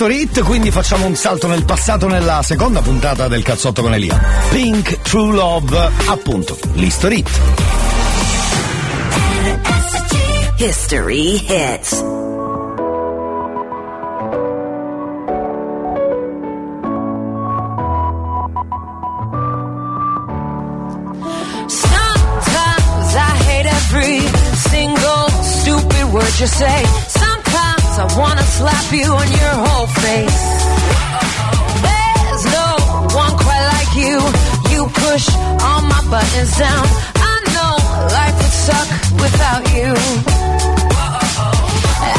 l'History Hit, quindi facciamo un salto nel passato nella seconda puntata del cazzotto con Elia. Pink True Love, appunto, l'History Hit. History hits. Sometimes I hate every single stupid word you say. I wanna slap you on your whole face. There's no one quite like you. You push all my buttons down. I know life would suck without you.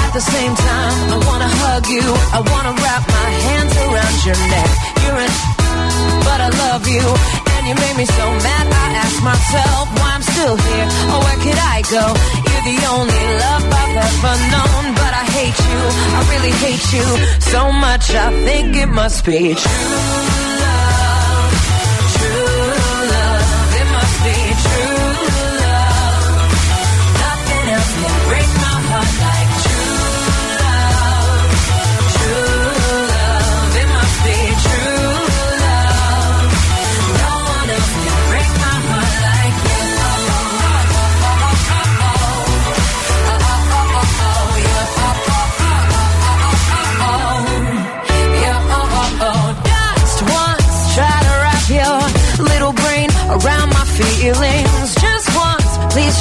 At the same time, I wanna hug you. I wanna wrap my hands around your neck. You're in, but I love you. And you made me so mad, I ask myself why I'm still here. Or where could I go? You're the only love I've ever known. But I hate you, I really hate you so much. I think it must be true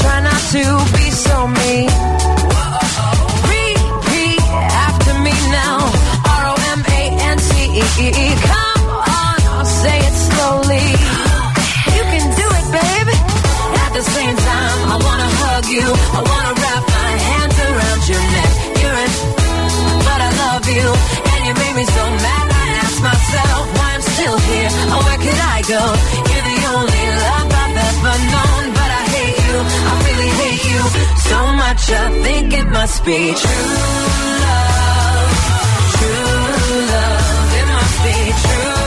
try not to be so mean. Much. I think it must be true love. True love, it must be true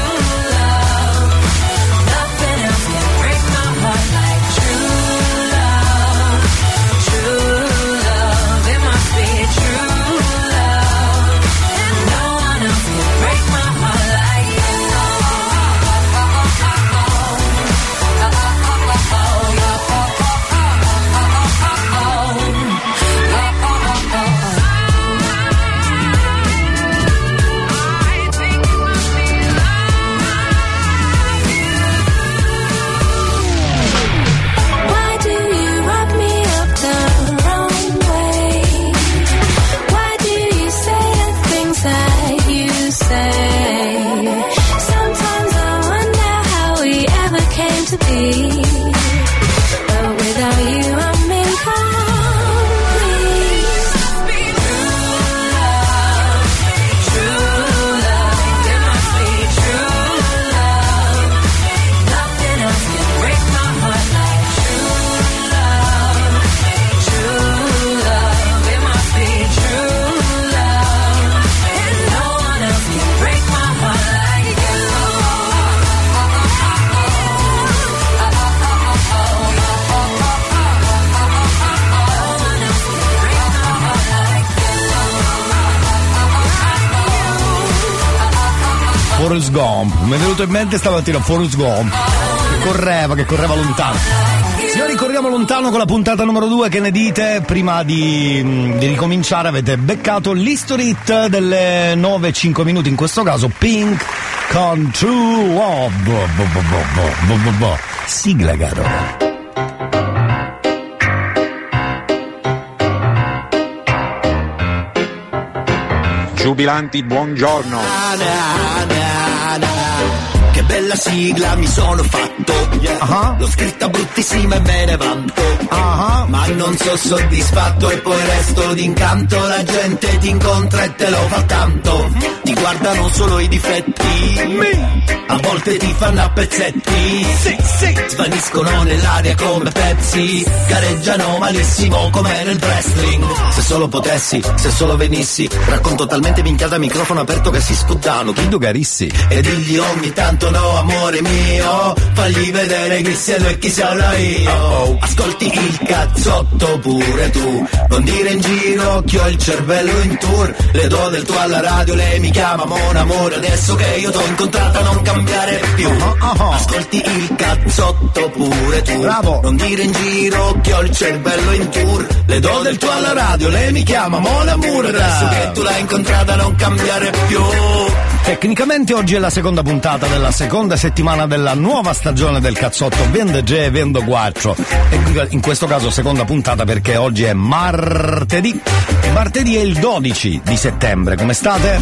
Mi è venuto in mente stamattina Forrest Gump. Che correva, che correva lontano. Signori, corriamo lontano con la puntata numero 2. Che ne dite? Prima di, mm, di ricominciare avete beccato l'history hit delle 9-5 minuti. In questo caso Pink con True Love. Bo, bo, bo, bo, bo, bo, bo, bo. Sigla, caro. Giubilanti, buongiorno. Che bella sigla mi sono fatto. Ah. L'ho scritta bruttissima e me ne vanto. Ah. Ma non so soddisfatto e poi resto d'incanto. La gente ti incontra e te lo fa tanto. Ti guardano solo i difetti. A volte ti fanno a pezzetti. Svaniscono nell'aria come Pepsi Gareggiano malissimo come nel wrestling. Se solo potessi, se solo venissi. Racconto talmente minchiata a microfono aperto che si scuddano Chi Garissi? e digli ogni tanto no amore mio. Fagli vedere chi tu e chi sono io. Ascolti il cazzotto pure tu. Non dire in giro che ho il cervello in tour. Le do del tuo alla radio, lei mi chiama mon amore. Adesso che io t'ho incontrata non cambiare più. Ascolti il cazzotto pure tu. Bravo. Non dire in giro che ho il cervello in tour. Le do del tuo alla radio, lei mi chiama mon amore. Adesso che tu l'hai incontrata non cambiare più Tecnicamente oggi è la seconda puntata della seconda settimana della nuova stagione del cazzotto Vende G e Vendo 4 e in questo caso seconda puntata perché oggi è martedì martedì è il 12 di settembre come state?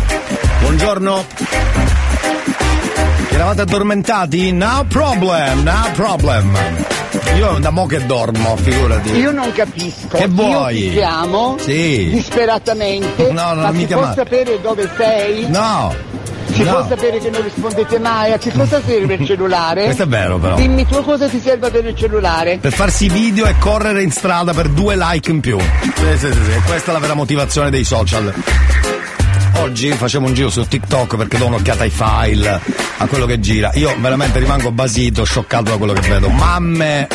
buongiorno eravate addormentati? no problem no problem io da mo che dormo figurati Io non capisco. Che vuoi? Io ti chiamo Sì. disperatamente. No, non ma mi si chiamare. può sapere dove sei? no Si no. può sapere che non rispondete mai? A che cosa serve il cellulare? questo è vero però Dimmi tu cosa ti serve avere il cellulare? per farsi video e correre in strada per due like in più. Sì, sì, sì, sì, questa è la vera motivazione dei social. Oggi facevo un giro su TikTok perché do un'occhiata ai file, a quello che gira. Io veramente rimango basito, scioccato da quello che vedo. Mamme,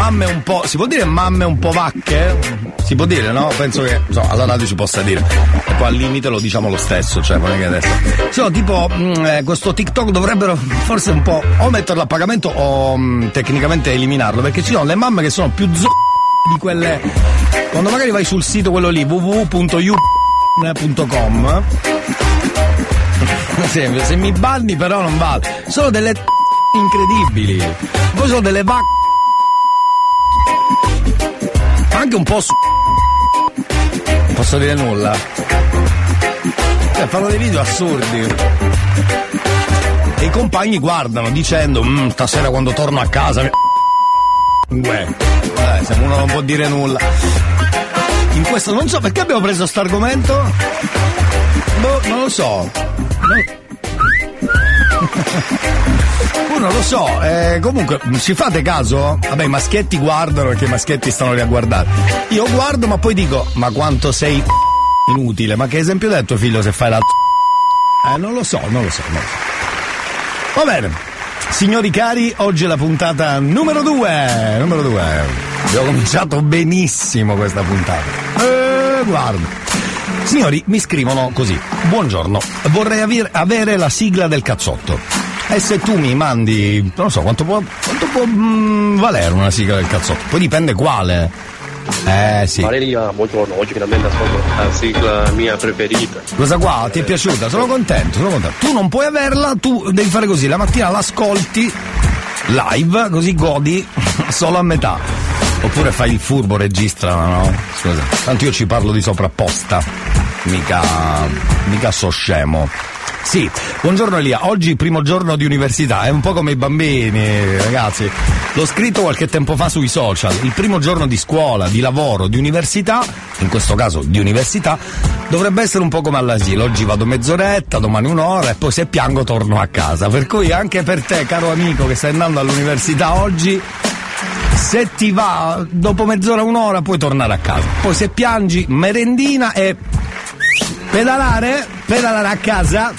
mamme un po', si può dire mamme un po' vacche? Si può dire, no? Penso che, insomma, alla radio si possa dire. E poi al limite lo diciamo lo stesso, cioè, non è che adesso. Sono tipo, mm, eh, questo TikTok dovrebbero forse un po' o metterlo a pagamento o mm, tecnicamente eliminarlo, perché ci sono le mamme che sono più zo di quelle. Quando magari vai sul sito quello lì, www.you.com se, se mi banni però non vale. Sono delle incredibili. Poi sono delle vac. Anche un po' su. Non posso dire nulla. Cioè, fanno dei video assurdi. E i compagni guardano dicendo, "Mm, stasera quando torno a casa. mi-" Uè, eh, se uno non può dire nulla. In questo non so perché abbiamo preso sto argomento. Boh, non lo so. No. Non lo so, eh, comunque ci fate caso? Vabbè, i maschietti guardano perché i maschietti stanno lì a guardare. Io guardo ma poi dico, ma quanto sei inutile, ma che esempio dai a tuo figlio se fai la Eh, non lo so, non lo so, non lo so. Va bene. Signori cari, oggi è la puntata numero 2. Numero 2. Abbiamo cominciato benissimo questa puntata. Eh, guarda. Signori, mi scrivono così. Buongiorno, vorrei aver- avere la sigla del cazzotto. E se tu mi mandi, non so quanto può, quanto può mm, valere una sigla del cazzotto? Poi dipende quale. Eh sì. Valeria, buongiorno, oggi finalmente ascolto la sigla mia preferita. Questa qua ti è piaciuta? Sono contento, sono contento. Tu non puoi averla, tu devi fare così, la mattina l'ascolti live, così godi solo a metà. Oppure fai il furbo, registra, no? Scusa, tanto io ci parlo di soprapposta, mica, mica so scemo. Sì, buongiorno Elia, oggi primo giorno di università, è un po' come i bambini, ragazzi. L'ho scritto qualche tempo fa sui social, il primo giorno di scuola, di lavoro, di università, in questo caso di università, dovrebbe essere un po' come all'asilo. Oggi vado mezz'oretta, domani un'ora e poi se piango torno a casa. Per cui anche per te, caro amico che stai andando all'università oggi, se ti va dopo mezz'ora, un'ora, puoi tornare a casa. Poi se piangi, merendina e pedalare, pedalare a casa.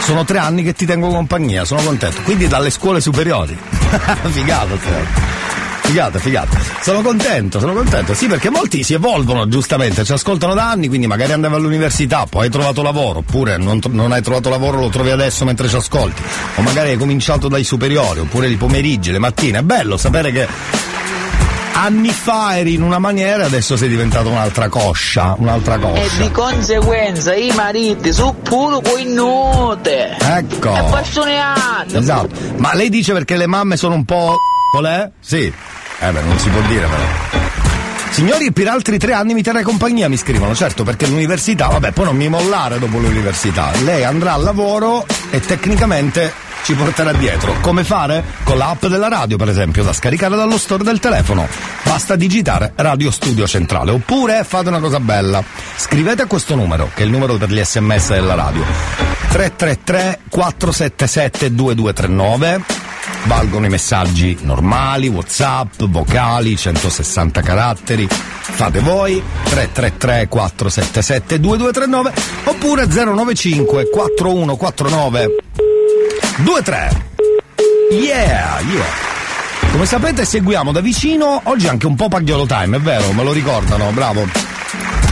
Sono tre anni che ti tengo compagnia, sono contento. Quindi dalle scuole superiori. figata, cioè. Figata, figata. Sono contento, sono contento. Sì, perché molti si evolvono, giustamente, ci ascoltano da anni, quindi magari andavi all'università, poi hai trovato lavoro, oppure non, non hai trovato lavoro, lo trovi adesso mentre ci ascolti. O magari hai cominciato dai superiori, oppure i pomeriggi, le mattine. È bello sapere che anni fa eri in una maniera e adesso sei diventato un'altra coscia, un'altra E coscia. di conseguenza i mariti sono pure coinnote. Ecco. E passioneate. Esatto. Ma lei dice perché le mamme sono un po'. Colè? Sì. Eh beh, non si può dire però. Signori, per altri tre anni mi terrei compagnia, mi scrivono, certo, perché l'università, vabbè, poi non mi mollare dopo l'università. Lei andrà al lavoro e tecnicamente ci porterà dietro. Come fare? Con l'app della radio, per esempio, da scaricare dallo store del telefono. Basta digitare Radio Studio Centrale. Oppure fate una cosa bella. Scrivete a questo numero, che è il numero per gli sms della radio. 333 477 2239 valgono i messaggi normali, whatsapp, vocali, 160 caratteri, fate voi, 333 477 2239 oppure 095 4149 2-3. Yeah, yeah. Come sapete seguiamo da vicino, oggi anche un po' Pagliolo Time, è vero, me lo ricordano, bravo.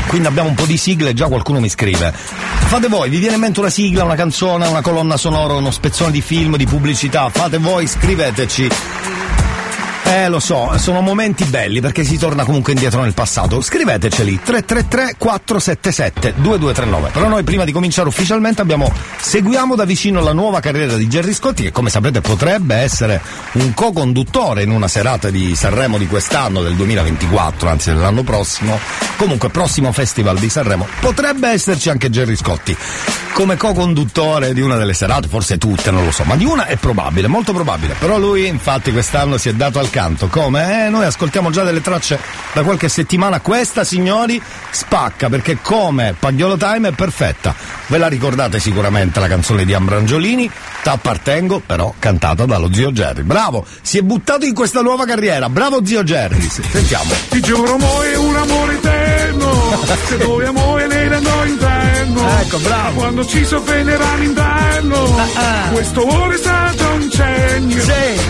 Quindi abbiamo un po' di sigle, già qualcuno mi scrive. Fate voi, vi viene in mente una sigla, una canzone, una colonna sonora, uno spezzone di film, di pubblicità, fate voi, scriveteci. Eh, lo so, sono momenti belli perché si torna comunque indietro nel passato. Scriveteceli 333 477 2239. Però noi prima di cominciare ufficialmente abbiamo seguiamo da vicino la nuova carriera di Gerry Scotti che come sapete potrebbe essere un co-conduttore in una serata di Sanremo di quest'anno del 2024, anzi dell'anno prossimo. Comunque prossimo festival di Sanremo potrebbe esserci anche Gerry Scotti come co-conduttore di una delle serate, forse tutte, non lo so, ma di una è probabile, molto probabile. Però lui infatti quest'anno si è dato al canto. Come? Eh, noi ascoltiamo già delle tracce da qualche settimana. Questa, signori, spacca perché come Pagliolo Time è perfetta. Ve la ricordate sicuramente la canzone di Ambrangiolini? T'appartengo, però cantata dallo zio Jerry. Bravo, si è buttato in questa nuova carriera. Bravo zio Jerry. Sentiamo. Ti giuro amore, un amore eterno Se dove amore nero no inverno Ecco, bravo. Quando ci soffermerà l'inverno Questo amore è stato un segno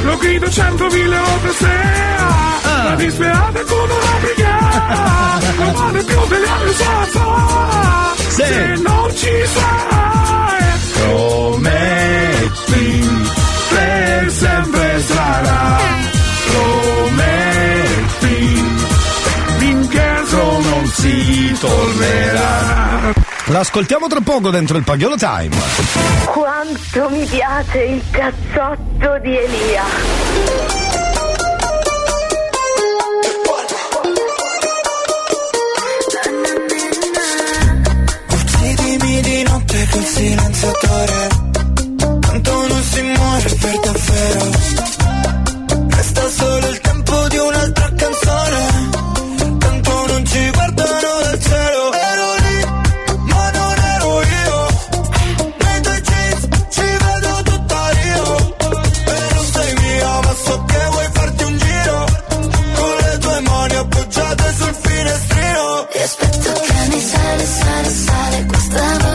Lo grido centomila volte sera La disperata come una brigata Non vale più delle altre fa Se non ci sarai Prometti Per sempre sarà. Prometti si tornerà. L'ascoltiamo tra poco dentro il Pagliolo Time. Quanto mi piace il cazzotto di Elia. Uccidimi di notte col silenziatore Tanto non si muore per davvero Resta solo il tempo di un'altra sale, sale, sale questa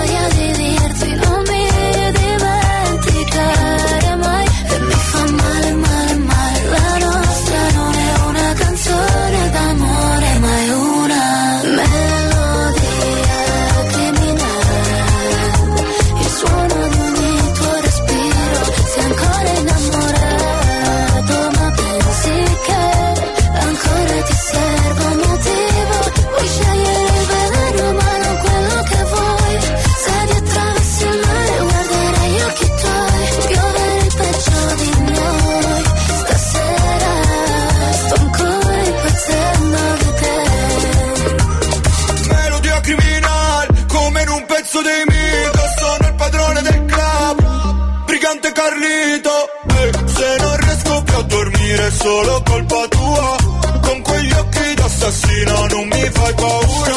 è solo colpa tua. Con quegli occhi d'assassino non mi fai paura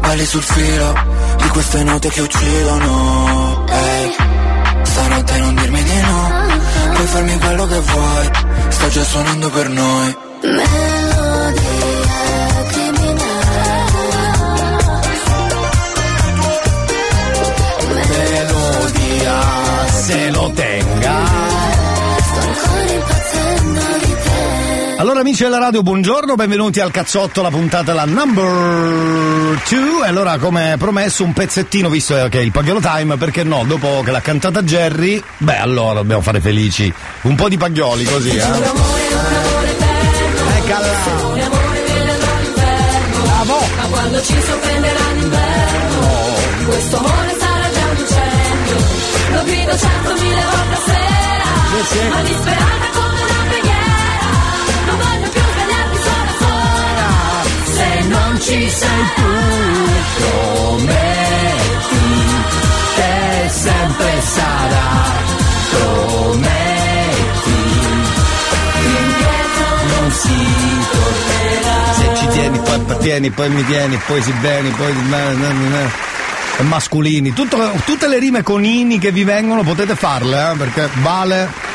balli sul filo di queste note che uccidono. Ehi, stanotte non dirmi di no, puoi farmi quello che vuoi, sto già suonando per noi. Melodia Melodia se lo tenga. Sto ancora impazzendo Allora amici della radio, buongiorno, benvenuti al cazzotto, la puntata la number 2. E allora come promesso un pezzettino, visto che è il Pagliolo Time, perché no, dopo che l'ha cantata Jerry, beh allora dobbiamo fare felici un po' di paglioli così, eh. Eccola. ci sorprenderà l'inverno. Questo amore sarà già un incendio. Lo grido centomila volte a sera. Ma disperata come ci sei tu, prometti che sempre sarà prometti indietro non si tornerà. Se ci tieni poi tieni poi mi tieni poi si bene poi na, masculini. Tutto- tutte le rime con ini che vi vengono potete farle eh, perché vale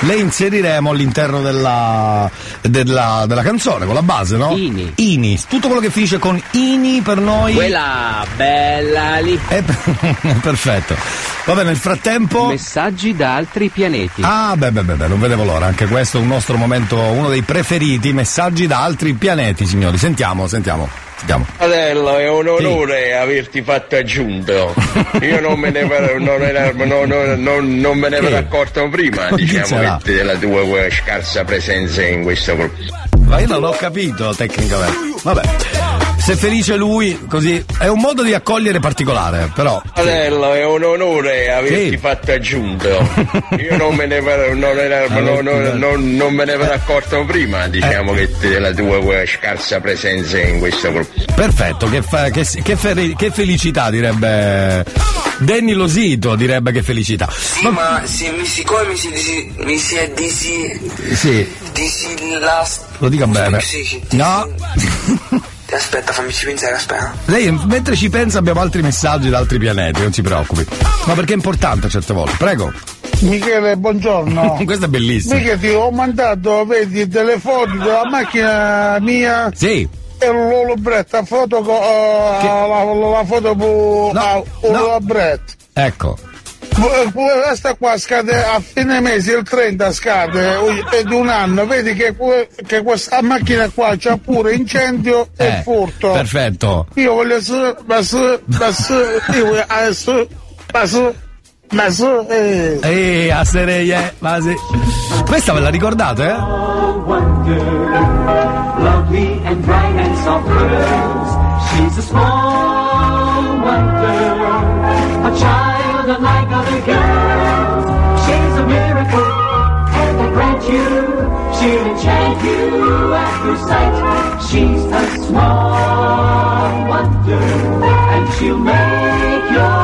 le inseriremo all'interno della, della, della canzone con la base no? Ini. Ini tutto quello che finisce con ini per noi Quella bella lì. è perfetto. Vabbè, nel frattempo. Messaggi da altri pianeti. Ah, beh, beh, beh, beh, non vedevo l'ora. Anche questo è un nostro momento, uno dei preferiti. Messaggi da altri pianeti, signori. Sentiamo, sentiamo. Sentiamo. Fratello, è un onore averti fatto aggiunto. Io non me ne, non era- non- non- me ne ero accorto prima, diciamo, della tua scarsa presenza in questo gruppo. Ma io non l'ho capito tecnicamente. Vabbè. Se felice lui, così. È un modo di accogliere particolare, però. Fratello, è un onore averti Sì. fatto aggiunto. Io non me ne ero- non era- non- non- non- non me ne ero accorto prima, diciamo, che della tua eh, scarsa presenza in questo gruppo. Perfetto, che, fa- che, che fe- che felicità direbbe. Danny Losito direbbe che felicità. Sì, ma se mi, siccome mi si, disi- mi si è disi, Sì, disillas... lo dica bene. Sì, sì, No. Aspetta, fammici pensare, aspetta. Lei, mentre ci pensa, abbiamo altri messaggi da altri pianeti, non si preoccupi. Ma perché è importante certe volte. Prego. Michele, buongiorno. Questo è bellissimo. Michele, ti ho mandato, vedi, delle foto della macchina mia. Sì. E l'ho libretto, foto, co- eh, la, la foto pu- a un libretto. Ecco. Questa qua scade a fine mese, il 30 scade, è di un anno, vedi che, che questa macchina qua c'ha pure incendio e Eh, furto. Perfetto. Io voglio su, ma su, ma su, io voglio ah, su, ma su, ma su, eh. Ehi, a serie, ma sì. Questa ve la ricordate, eh? lovely and bright and soft girls. She's a small she'll enchant you at first sight. She's a small wonder, and she'll make your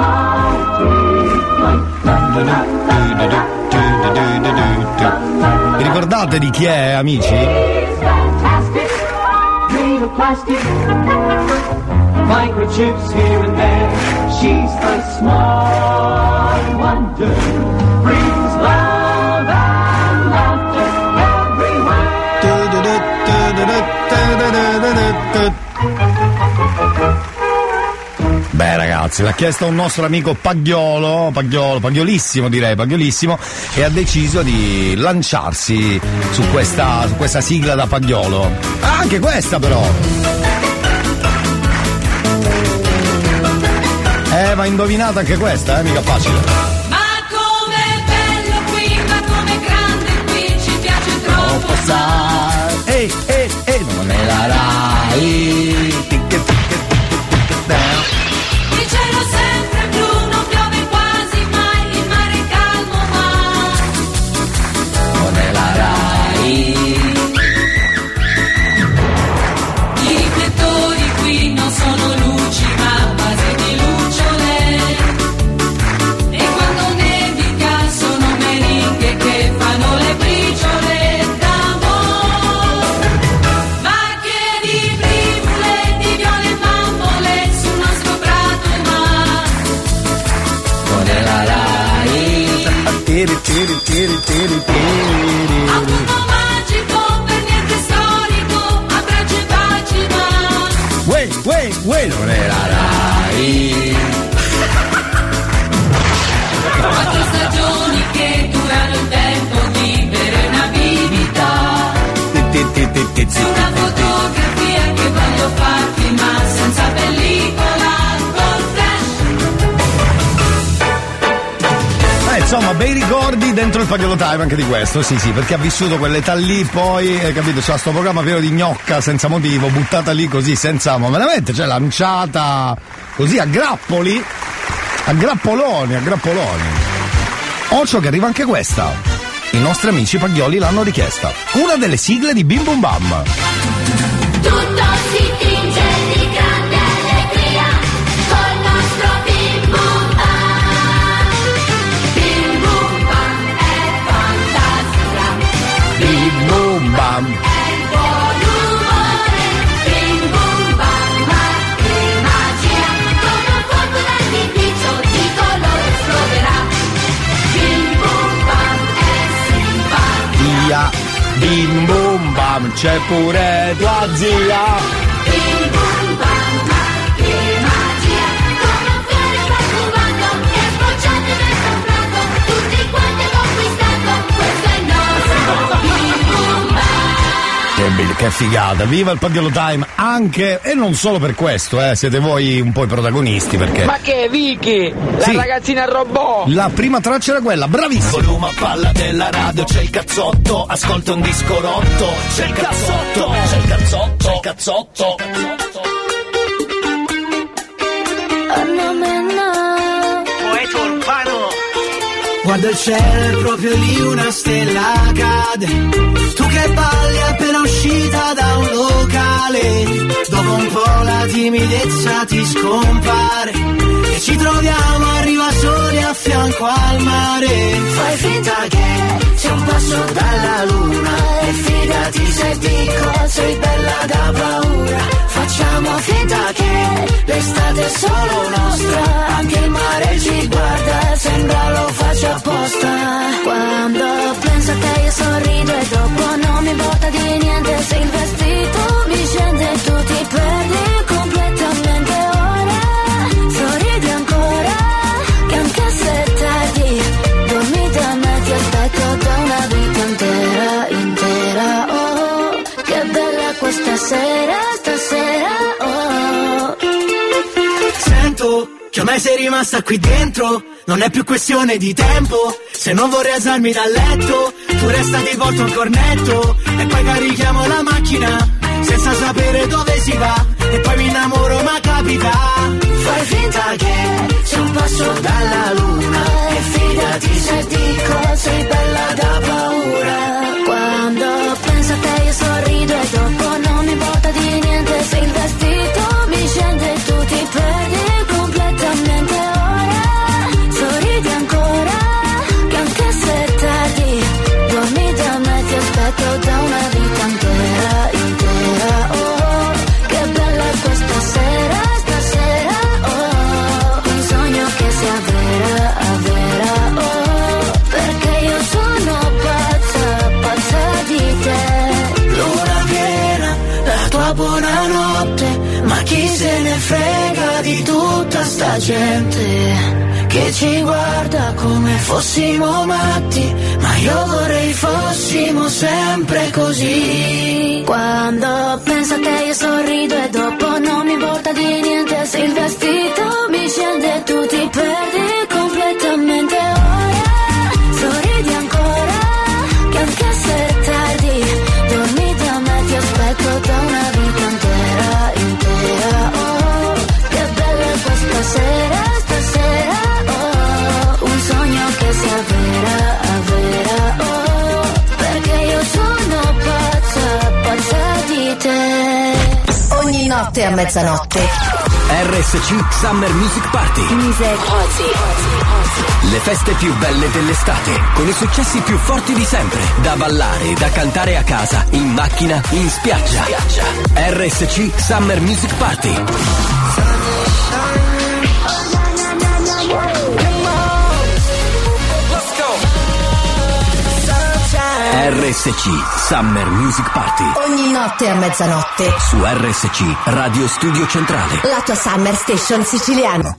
heart take flight. Vi ricordate di chi è, amici? Microchips here and there. She's a small wonder, Beh ragazzi, l'ha chiesto un nostro amico Pagliolo, Pagliolo, Pagliolissimo direi, Pagliolissimo, e ha deciso di lanciarsi su questa, su questa sigla da Pagliolo. Ah, anche questa però! Eh, ma indovinata anche questa, eh, mica facile. Ma com'è bello qui, ma com'è grande qui, ci piace troppo Sai, ehi, ehi, ehi, non è la Rai. Bye. Tiri, tiri, tiri, per niente storico, abbraccio baci ma Uè, uè, uè, non è la Rai. Quattro stagioni che durano il tempo di bere una bibita. Una fotografia che voglio farti insomma, bei ricordi dentro il pagliolo time anche di questo, sì sì, perché ha vissuto quell'età lì, poi, hai capito, c'ha sto programma pieno di gnocca senza motivo, buttata lì così senza, ma veramente, cioè lanciata così a grappoli, a grappoloni, a grappoloni. Ocio che arriva anche questa. I nostri amici paglioli l'hanno richiesta. Una delle sigle di Bim Bum Bam. Tutto Bim Bum Bam, c'è pure tua zia. Che, be- che figata, viva il pagliolo time anche, e non solo per questo, eh, siete voi un po' i protagonisti perché Ma che è Vicky? La Sì. ragazzina robot? la prima traccia era quella, bravissimo. Volume a palla della radio, c'è il cazzotto, ascolta un disco rotto, c'è il cazzotto, c'è il cazzotto, c'è il cazzotto. Poeta Guarda il cielo, è proprio lì una stella cade. Tu che balli appena uscita da un locale. Dopo un po' la timidezza ti scompare. E ci troviamo, arriva soli a fianco al mare. Fai finta che c'è un passo dalla luna. E fidati se dico sei bella da paura. Facciamo finta che l'estate è solo nostra. Anche il mare ci guarda, sembra lo faccia apposta. Quando penso te io sorrido e dopo non mi importa di niente. Se il vestito mi scende tu ti perdi completamente. Ora Sorridi ancora che anche se è Dormi da me ti aspetto da una vita intera, intera. Oh, che bella questa sera, stasera. Oh. Sento che ormai sei rimasta qui dentro Non è più questione di tempo. Se non vorrei alzarmi dal letto Tu resta ti porto un cornetto E poi carichiamo la macchina Senza sapere dove si va E poi mi innamoro ma capita. Fai finta che c'è un passo dalla luna E fidati se dico sei bella da paura. Quando penso a te io sorrido e dopo non mi importa di niente Se il vestito mi scende e tu ti perdi tutta sta gente Che ci guarda come fossimo matti Ma io vorrei fossimo sempre così. Quando penso a te io sorrido e dopo non mi importa di niente Se il vestito mi scende e tu ti perdi notte a mezzanotte. RSC Summer Music Party. Le feste più belle dell'estate, con i successi più forti di sempre, da ballare, da cantare a casa, in macchina, in spiaggia. RSC Summer Music Party. RSC Summer Music Party. Ogni notte a mezzanotte. Su RSC Radio Studio Centrale. La tua Summer Station siciliana.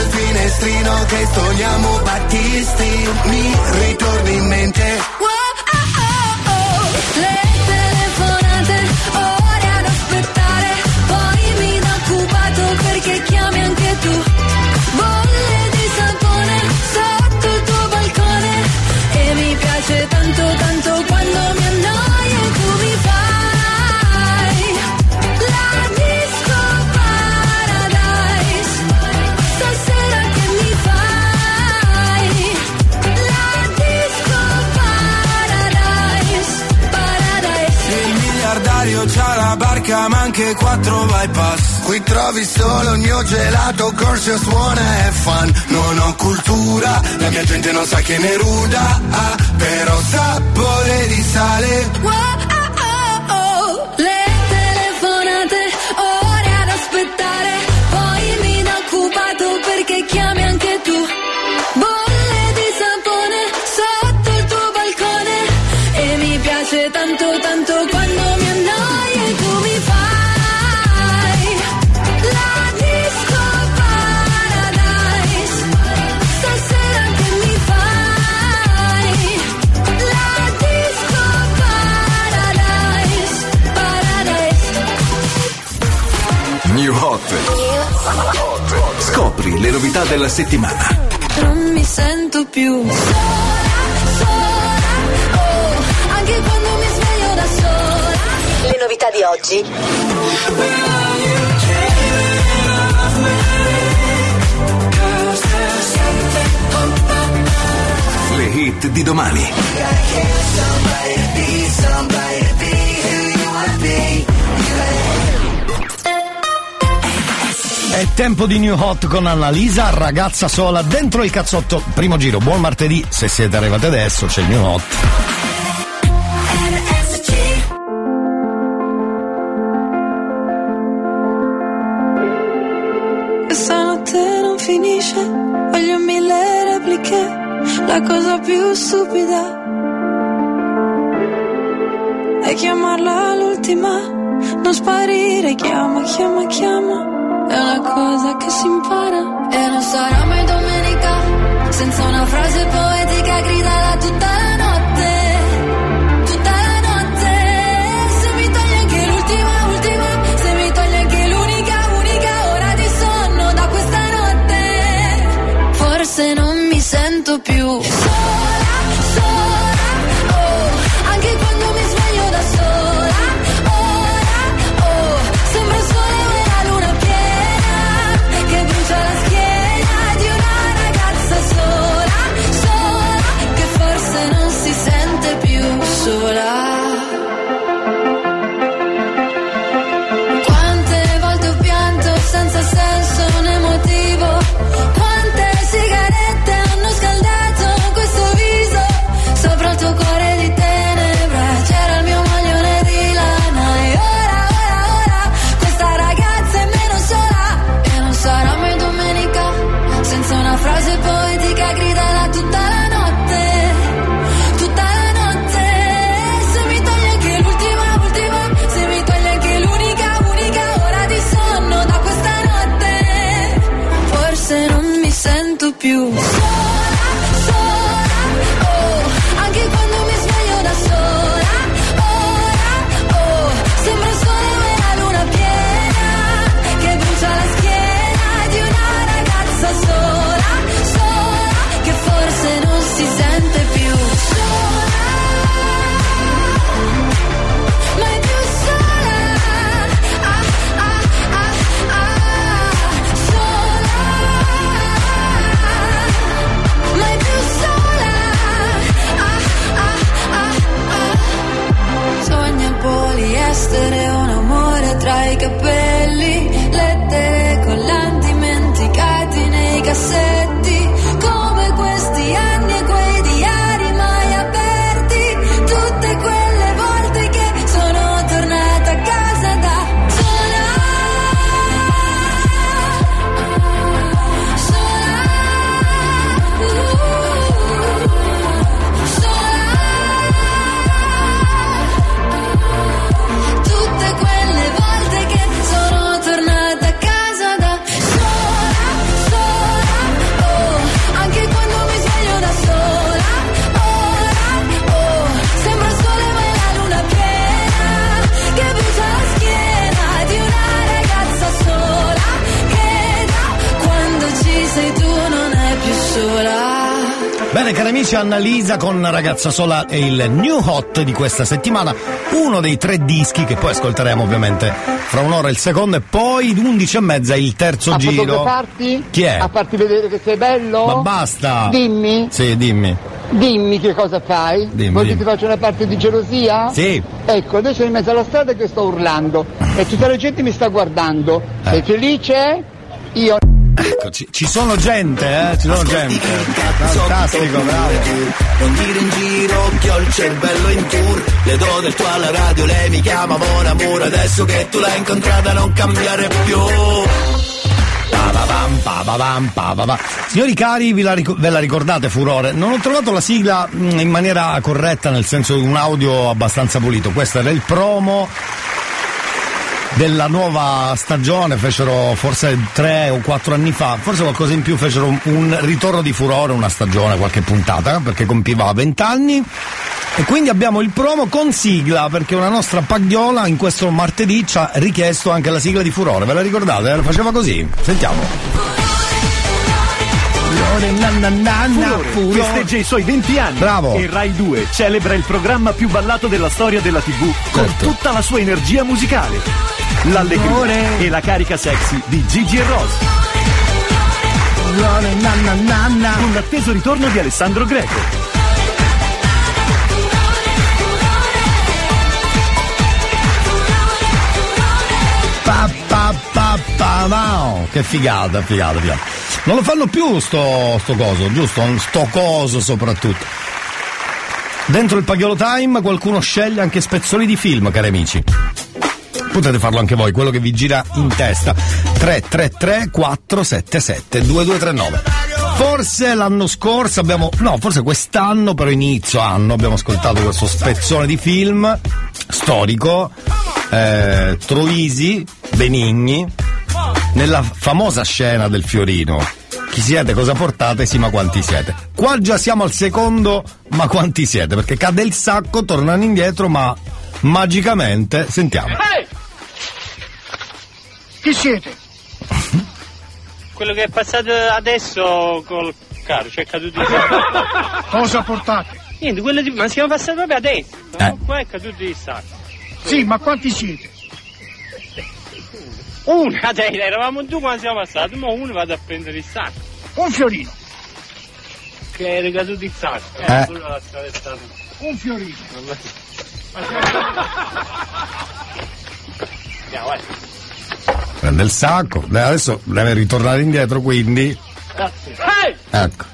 Il finestrino che stoniamo Battisti, mi ritorni in mente. Le telefonate, ore la barca ma anche quattro bypass Qui trovi solo il mio gelato, corso suona e fan. Non ho cultura, la mia gente non sa che ne ruda, ah, però sapore di sale. Le Scopri le novità della settimana. Non mi sento più sola, sola, oh, anche quando mi sveglio da sola. Le novità di oggi. Le hit di domani. È tempo di New Hot con Annalisa, ragazza sola dentro il cazzotto. Primo giro, buon martedì. Se siete arrivati adesso c'è il New Hot. Questa notte non finisce, voglio mille repliche, la cosa più stupida è chiamarla l'ultima, non sparire, chiama, chiama, chiama, è una cosa che si impara. E non sarà mai domenica, senza una frase poetica gridala tutta la notte, tutta la notte, se mi togli anche l'ultima, ultima, se mi togli anche l'unica, unica ora di sonno da questa notte, forse non mi sento più Amici, Annalisa con Ragazza Sola è il new hot di questa settimana, uno dei tre dischi che poi ascolteremo ovviamente fra un'ora il secondo e poi 11 e mezza il terzo a giro. fotografarti? Chi è? A farti vedere che sei bello? Ma basta! Dimmi, Sì, dimmi. dimmi che cosa fai? Dimmi, Vuoi che ti faccia una parte di gelosia? Sì. Ecco, adesso sono in mezzo alla strada che sto urlando e tutta la gente mi sta guardando. Eh. Sei felice? Io Ecco, ci, ci sono gente, eh? Ci sono gente. Fantastico, bravo. Non dire in giro che ho il cervello in tour Le do del tuo alla radio, lei mi chiama Mon Amour Adesso che tu l'hai incontrata non cambiare più. Signori cari, vi la ric- ve la ricordate Furore? Non ho trovato la sigla mh, in maniera corretta, nel senso di un audio abbastanza pulito. Questo era il promo della nuova stagione, fecero forse tre o quattro anni fa, forse qualcosa in più, fecero un, un ritorno di furore, una stagione, qualche puntata, perché compiva vent'anni. E quindi abbiamo il promo con sigla, perché una nostra pagliola in questo martedì ci ha richiesto anche la sigla di furore. Ve la ricordate? Eh, Faceva così. Sentiamo. Furore festeggia i suoi 20 anni Bravo. e Rai 2 celebra il programma più ballato della storia della TV con Certo. tutta la sua energia musicale. L'allegria e la carica sexy di Gigi e Rose. Con l'atteso ritorno di Alessandro Greco. Che figata, figata, figata. Non lo fanno più sto, sto coso, giusto? Sto coso soprattutto. Dentro il Pagliolo Time qualcuno sceglie anche spezzoni di film, cari amici. Potete farlo anche voi, quello che vi gira in testa. 333 477 2239. Forse l'anno scorso abbiamo, no, forse quest'anno, però inizio anno, abbiamo ascoltato questo spezzone di film storico, eh, Troisi, Benigni, nella famosa scena del fiorino. Chi siete, cosa portate, sì, ma quanti siete. Qua già siamo al secondo, ma quanti siete? Perché cade il sacco, tornano indietro, ma magicamente, sentiamo. Chi siete? Quello che è passato adesso col carro, cioè è caduto di Cosa portate? Niente, quello di... ma siamo passati proprio adesso. Eh. Qua è caduto di sacco. Sì, ma quanti siete? Uno, dai, eravamo due quando siamo passati, ma uno vado a prendere il sacco. Un fiorino. Che era caduto il sacco. Eh. quello l'ha attraversato. Un fiorino. Andiamo, vai. Prende il sacco, adesso deve ritornare indietro, quindi. Grazie. Ehi! Ecco.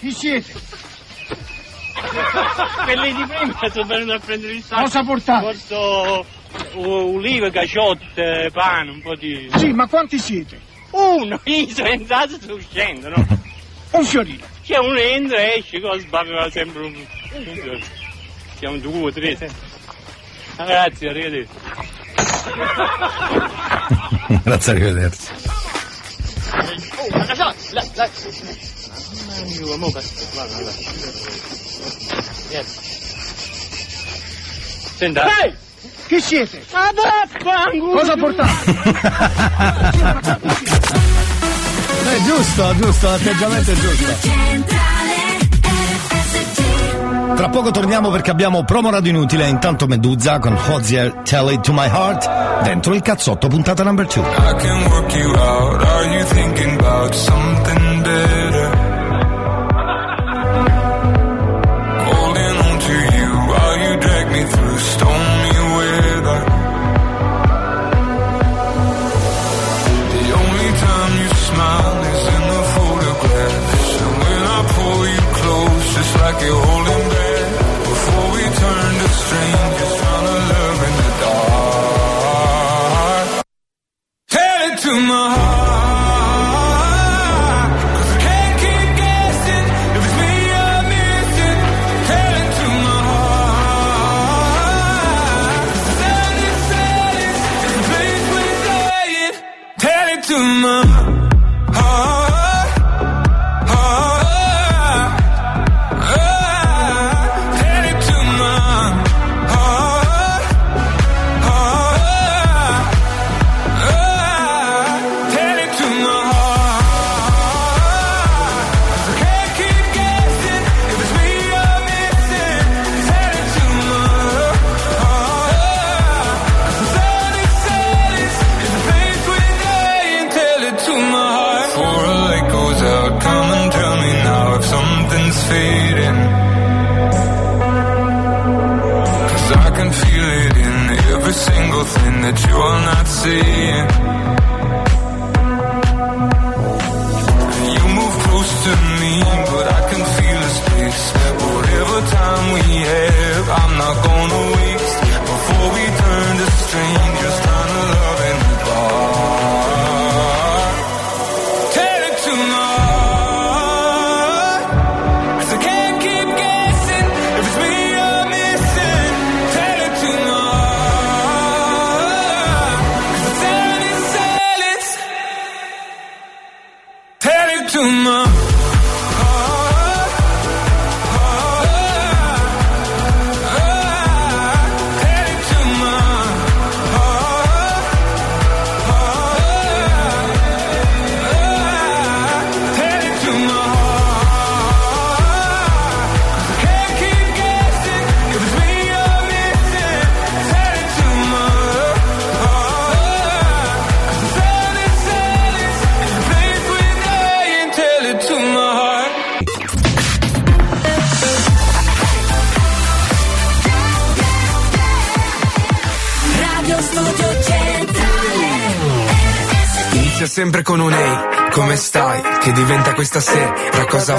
Chi siete? Quelli di prima sono venuti a prendere il sacco. Cosa portate? Porto u- ulive, caciotte, pane, un po' di... Sì, ma quanti siete? Uno, io sono entrato e sto uscendo, no? Un fiorino. C'è uno entra e esce, cosa sbaveva sempre un... un- Siamo due, tre, sempre. Ah, Grazie, arrivederci. Grazie, arrivederci. Oh. Senta. Ehi! Chi siete? Ma vaffanculo! Cosa portate? È giusto, giusto, l'atteggiamento è giusto. Tra poco torniamo perché abbiamo promo radio inutile. Intanto Medusa con Hozier Tell It To My Heart. Dentro il cazzotto, puntata number 2. I can work you out. Are you thinking about something better?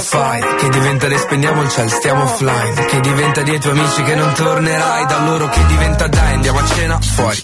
Fai? Che diventa ne spendiamo il ciel, stiamo offline Che diventa dei tuoi amici che non tornerai Da loro che diventa dai, andiamo a cena fuori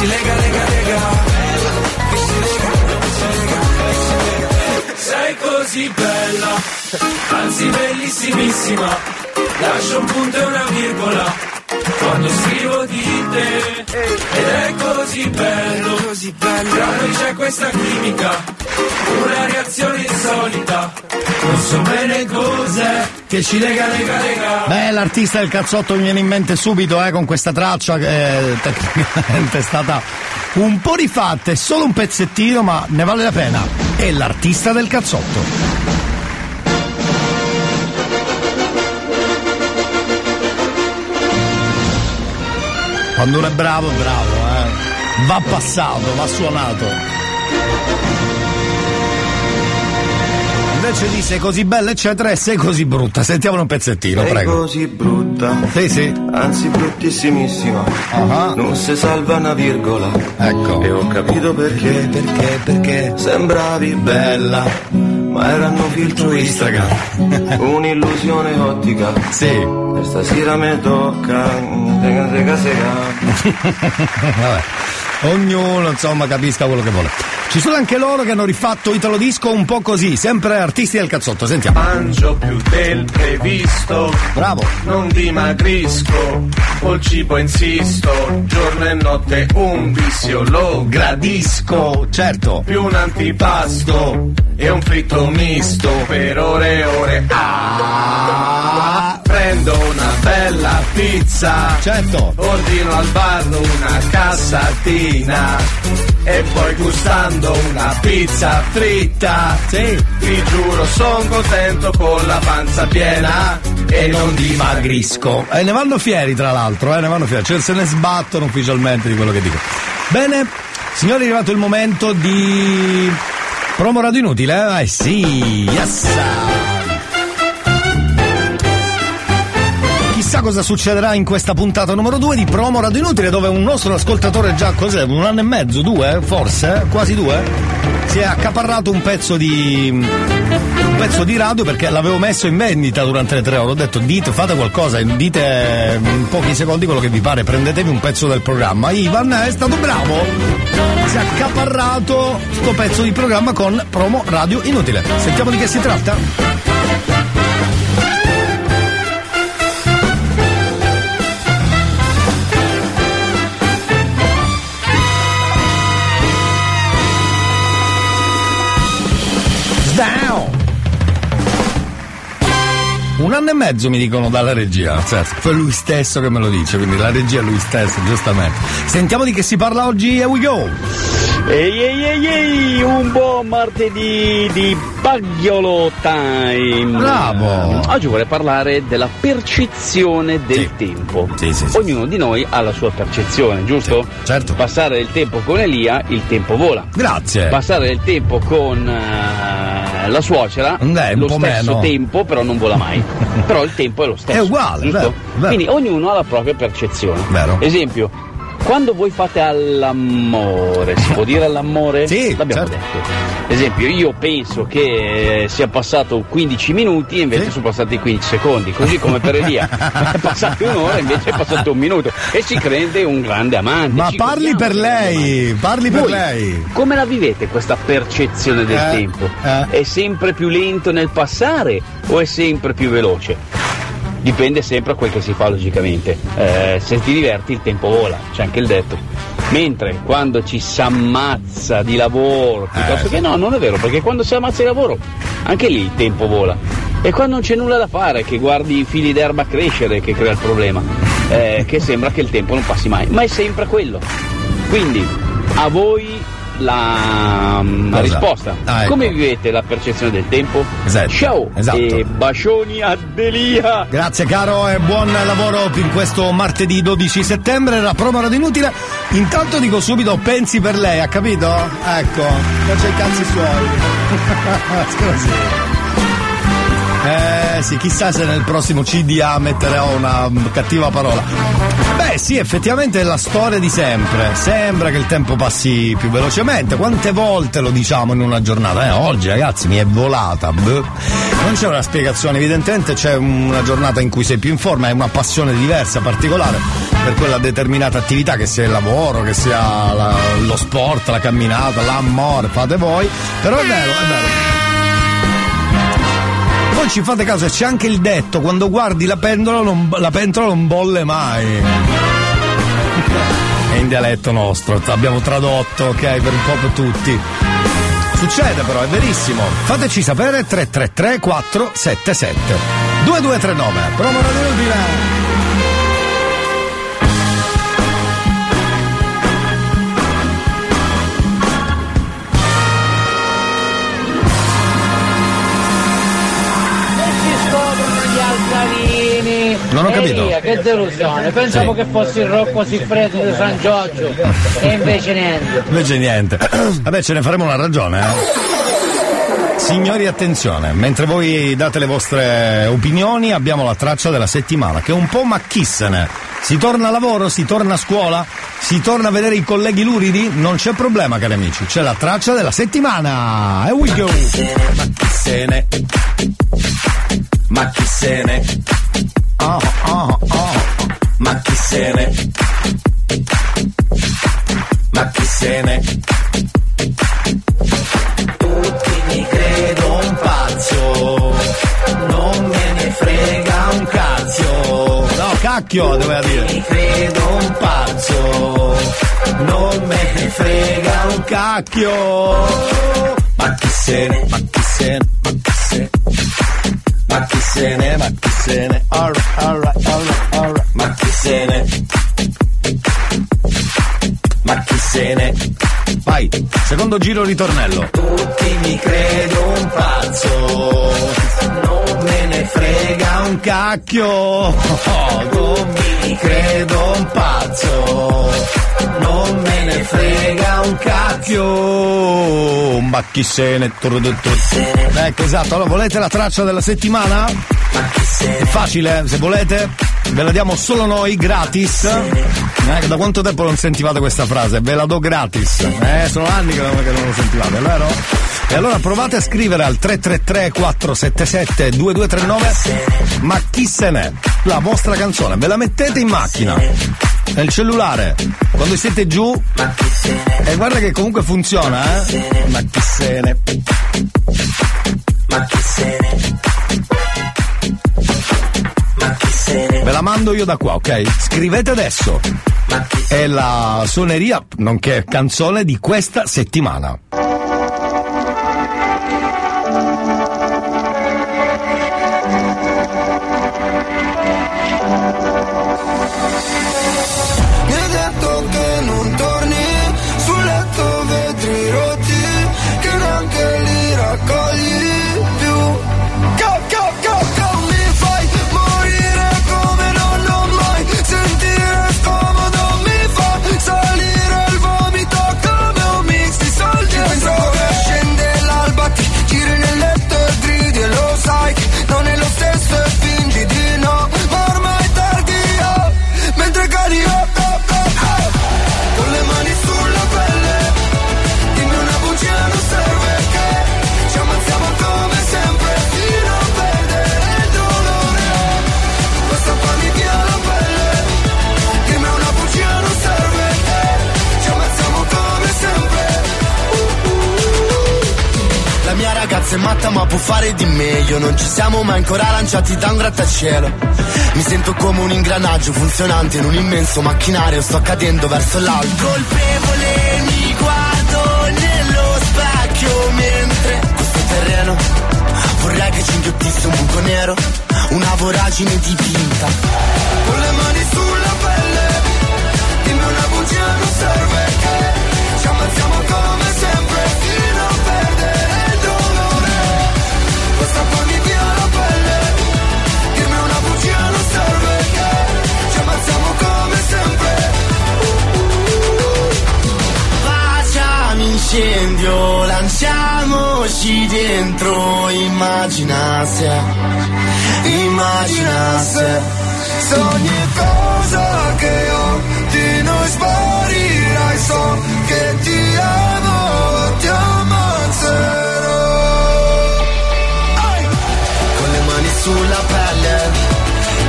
Ci lega, lega, lega. Che ci lega, che ci lega, che ci lega. Sei così bella, anzi bellissimissima. Lascio un punto e una virgola quando scrivo di te. Ed è così bello, così bello. Tra noi c'è questa chimica, una reazione insolita. Non so bene cos'è che ci lega, lega, lega. Beh, l'artista del cazzotto mi viene in mente subito eh, con questa traccia che eh, tecnicamente è stata un po' rifatta, è solo un pezzettino, ma ne vale la pena. È l'artista del cazzotto. Quando uno è bravo, bravo, eh. Va passato, va suonato. Invece di sei così bella, eccetera, e sei così brutta. Sentiamolo un pezzettino, Sei prego. così brutta, Sì, sì. anzi bruttissimissima. Non si salva una virgola. Ecco. E ho capito perché. Perché, perché? Sembravi bella, ma erano filtro Instagram. Un'illusione ottica. Sì. E stasera mi tocca. Sega, sega, sega. Vabbè. Ognuno, insomma, capisca quello che vuole. Ci sono anche loro che hanno rifatto Italo Disco un po' così, sempre artisti del cazzotto, sentiamo. Mangio più del previsto. Bravo. Non dimagrisco. Col cibo insisto. Giorno e notte un vizio lo gradisco. Certo. Più un antipasto e un fritto misto per ore e ore. Ah, prendo una bella pizza. Certo. Ordino al bar una cassatina. E poi gustando una pizza fritta. Sì. Ti giuro, son contento con la panza piena e non dimagrisco. E ne vanno fieri, tra l'altro, eh, ne vanno fieri. Cioè, se ne sbattono ufficialmente di quello che dico. Bene, signori, è arrivato il momento di. Promo radio inutile, eh? Eh sì, yes! Chissà cosa succederà in questa puntata numero 2 di Promo Radio Inutile, dove un nostro ascoltatore già cos'è? Un anno e mezzo, due? Forse? Quasi due? Si è accaparrato un pezzo di. pezzo di radio perché l'avevo messo in vendita durante le tre ore. Ho detto dite, fate qualcosa, dite in pochi secondi quello che vi pare, prendetevi un pezzo del programma. Ivan è stato bravo! Si è accaparrato sto pezzo di programma con Promo Radio Inutile. Sentiamo di che si tratta. Anno e mezzo mi dicono dalla regia, certo, è lui stesso che me lo dice, quindi la regia è lui stesso, giustamente. Sentiamo di che si parla oggi, here we go! Ehi ehi ehi ehi, un buon martedì di Bagliolo Time. Bravo. Oggi vorrei parlare della percezione del tempo. Ognuno di noi ha la sua percezione, giusto? certo. Passare del tempo con Elia, il tempo vola. Grazie. Passare del tempo con eh, la suocera, Eh, un lo stesso meno. tempo, però non vola mai. però il tempo è lo stesso. È uguale, vero, vero. Quindi ognuno ha la propria percezione. Vero. Esempio, quando voi fate all'amore, si può dire all'amore? Sì, L'abbiamo certo. detto. Esempio, io penso che eh, sia passato 15 minuti e invece sono passati 15 secondi, così come per Elia. è passata un'ora e invece è passato un minuto. E si crede un grande amante. Ma parli per lei, parli per Voi lei. Come la vivete questa percezione del Eh, tempo? È sempre più lento nel passare o è sempre più veloce? Dipende sempre da quel che si fa logicamente. Eh, se ti diverti il tempo vola, c'è anche il detto. Mentre quando ci si ammazza di lavoro, piuttosto che no, non è vero, perché quando si ammazza di lavoro, anche lì il tempo vola. E quando non c'è nulla da fare, che guardi i fili d'erba crescere che crea il problema, eh, che sembra che il tempo non passi mai, ma è sempre quello. Quindi, a voi la, la risposta. Ah, ecco. Come vivete la percezione del tempo? Esatto. Ciao Esatto. e bacioni a Delia. Grazie caro e buon lavoro per questo martedì 12 settembre, era promo radio inutile. Intanto dico subito pensi per lei, ha capito? Ecco, faccia i cazzi suoi. Scusi. Eh sì, chissà se nel prossimo CDA metterò una cattiva parola. Beh sì, effettivamente è la storia di sempre. Sembra che il tempo passi più velocemente. Quante volte lo diciamo in una giornata? Eh, oggi ragazzi mi è volata. Boh. Non c'è una spiegazione, evidentemente c'è una giornata in cui sei più in forma, hai una passione diversa, particolare per quella determinata attività, che sia il lavoro, che sia la- lo sport, la camminata, l'amore, fate voi. Però è vero, è vero. Poi ci fate caso, c'è anche il detto, quando guardi la pentola non, la pentola non bolle mai. È in dialetto nostro, abbiamo tradotto, ok, per un po' tutti. Succede però, è verissimo. Fateci sapere 333 477 2239. Promo Radio Udine. Non ho capito. Ehi, che delusione, pensavo Sì. che fosse il Rocco Siffredo di San Giorgio e invece niente. Invece niente. Vabbè, ce ne faremo una ragione, eh. Signori, attenzione, mentre voi date le vostre opinioni, abbiamo la traccia della settimana, che è un po' macchissene. Si torna a lavoro, si torna a scuola, si torna a vedere i colleghi luridi? Non c'è problema, cari amici, c'è la traccia della settimana. E we go! Ma chi se ne? Ma chi se ne? Oh, oh, oh. Ma chi se ne? Ma chi se ne? Tutti mi credo un pazzo, non me ne frega un cazzo. No, cacchio, doveva dire. Mi credo un pazzo, non me ne frega un cacchio. Ma chi se ne? Ma chi se ne? Ma chi se ne? Ma chi se ne? Ma chi se ne? Alright, alright, alright, alright. Ma chi se ne? Ma chi se ne? Vai, secondo giro ritornello. Tutti mi credo un pazzo, non me ne frega un cacchio. Oh, non mi credo un pazzo, non me ne frega un cacchio. Ma chi se ne. Ecco, esatto. Allora, volete la traccia della settimana? È facile, se volete, ve la diamo solo noi gratis. Eh, da quanto tempo non sentivate questa frase? Ve la do gratis. Eh, sono anni che non, che non lo sentivate, è vero? E allora provate a scrivere al 333 477 2239 Ma chi se n'è? La vostra canzone, ve la mettete in macchina, nel cellulare, quando siete giù. E guarda che comunque funziona, eh? Ma chi se ne? Ma chi se ne? Ma chi se ne? Ve la mando io da qua, ok? Scrivete adesso. È la suoneria, nonché canzone di questa settimana. Matta ma può fare di meglio. Non ci siamo mai ancora lanciati da un grattacielo. Mi sento come un ingranaggio funzionante in un immenso macchinario. Sto cadendo verso l'alto. Colpevole mi guardo nello specchio Mentre questo terreno vorrei che ci inghiottisse un buco nero Una voragine dipinta Con le mani sulla pelle Dimmi una bugia non serve che Ci ammazziamo come incendio, lanciamoci dentro, immagina se immaginasse Se ogni cosa che ho di noi sparirai So che ti amo, ti ammazzerò Ai! Con le mani sulla pelle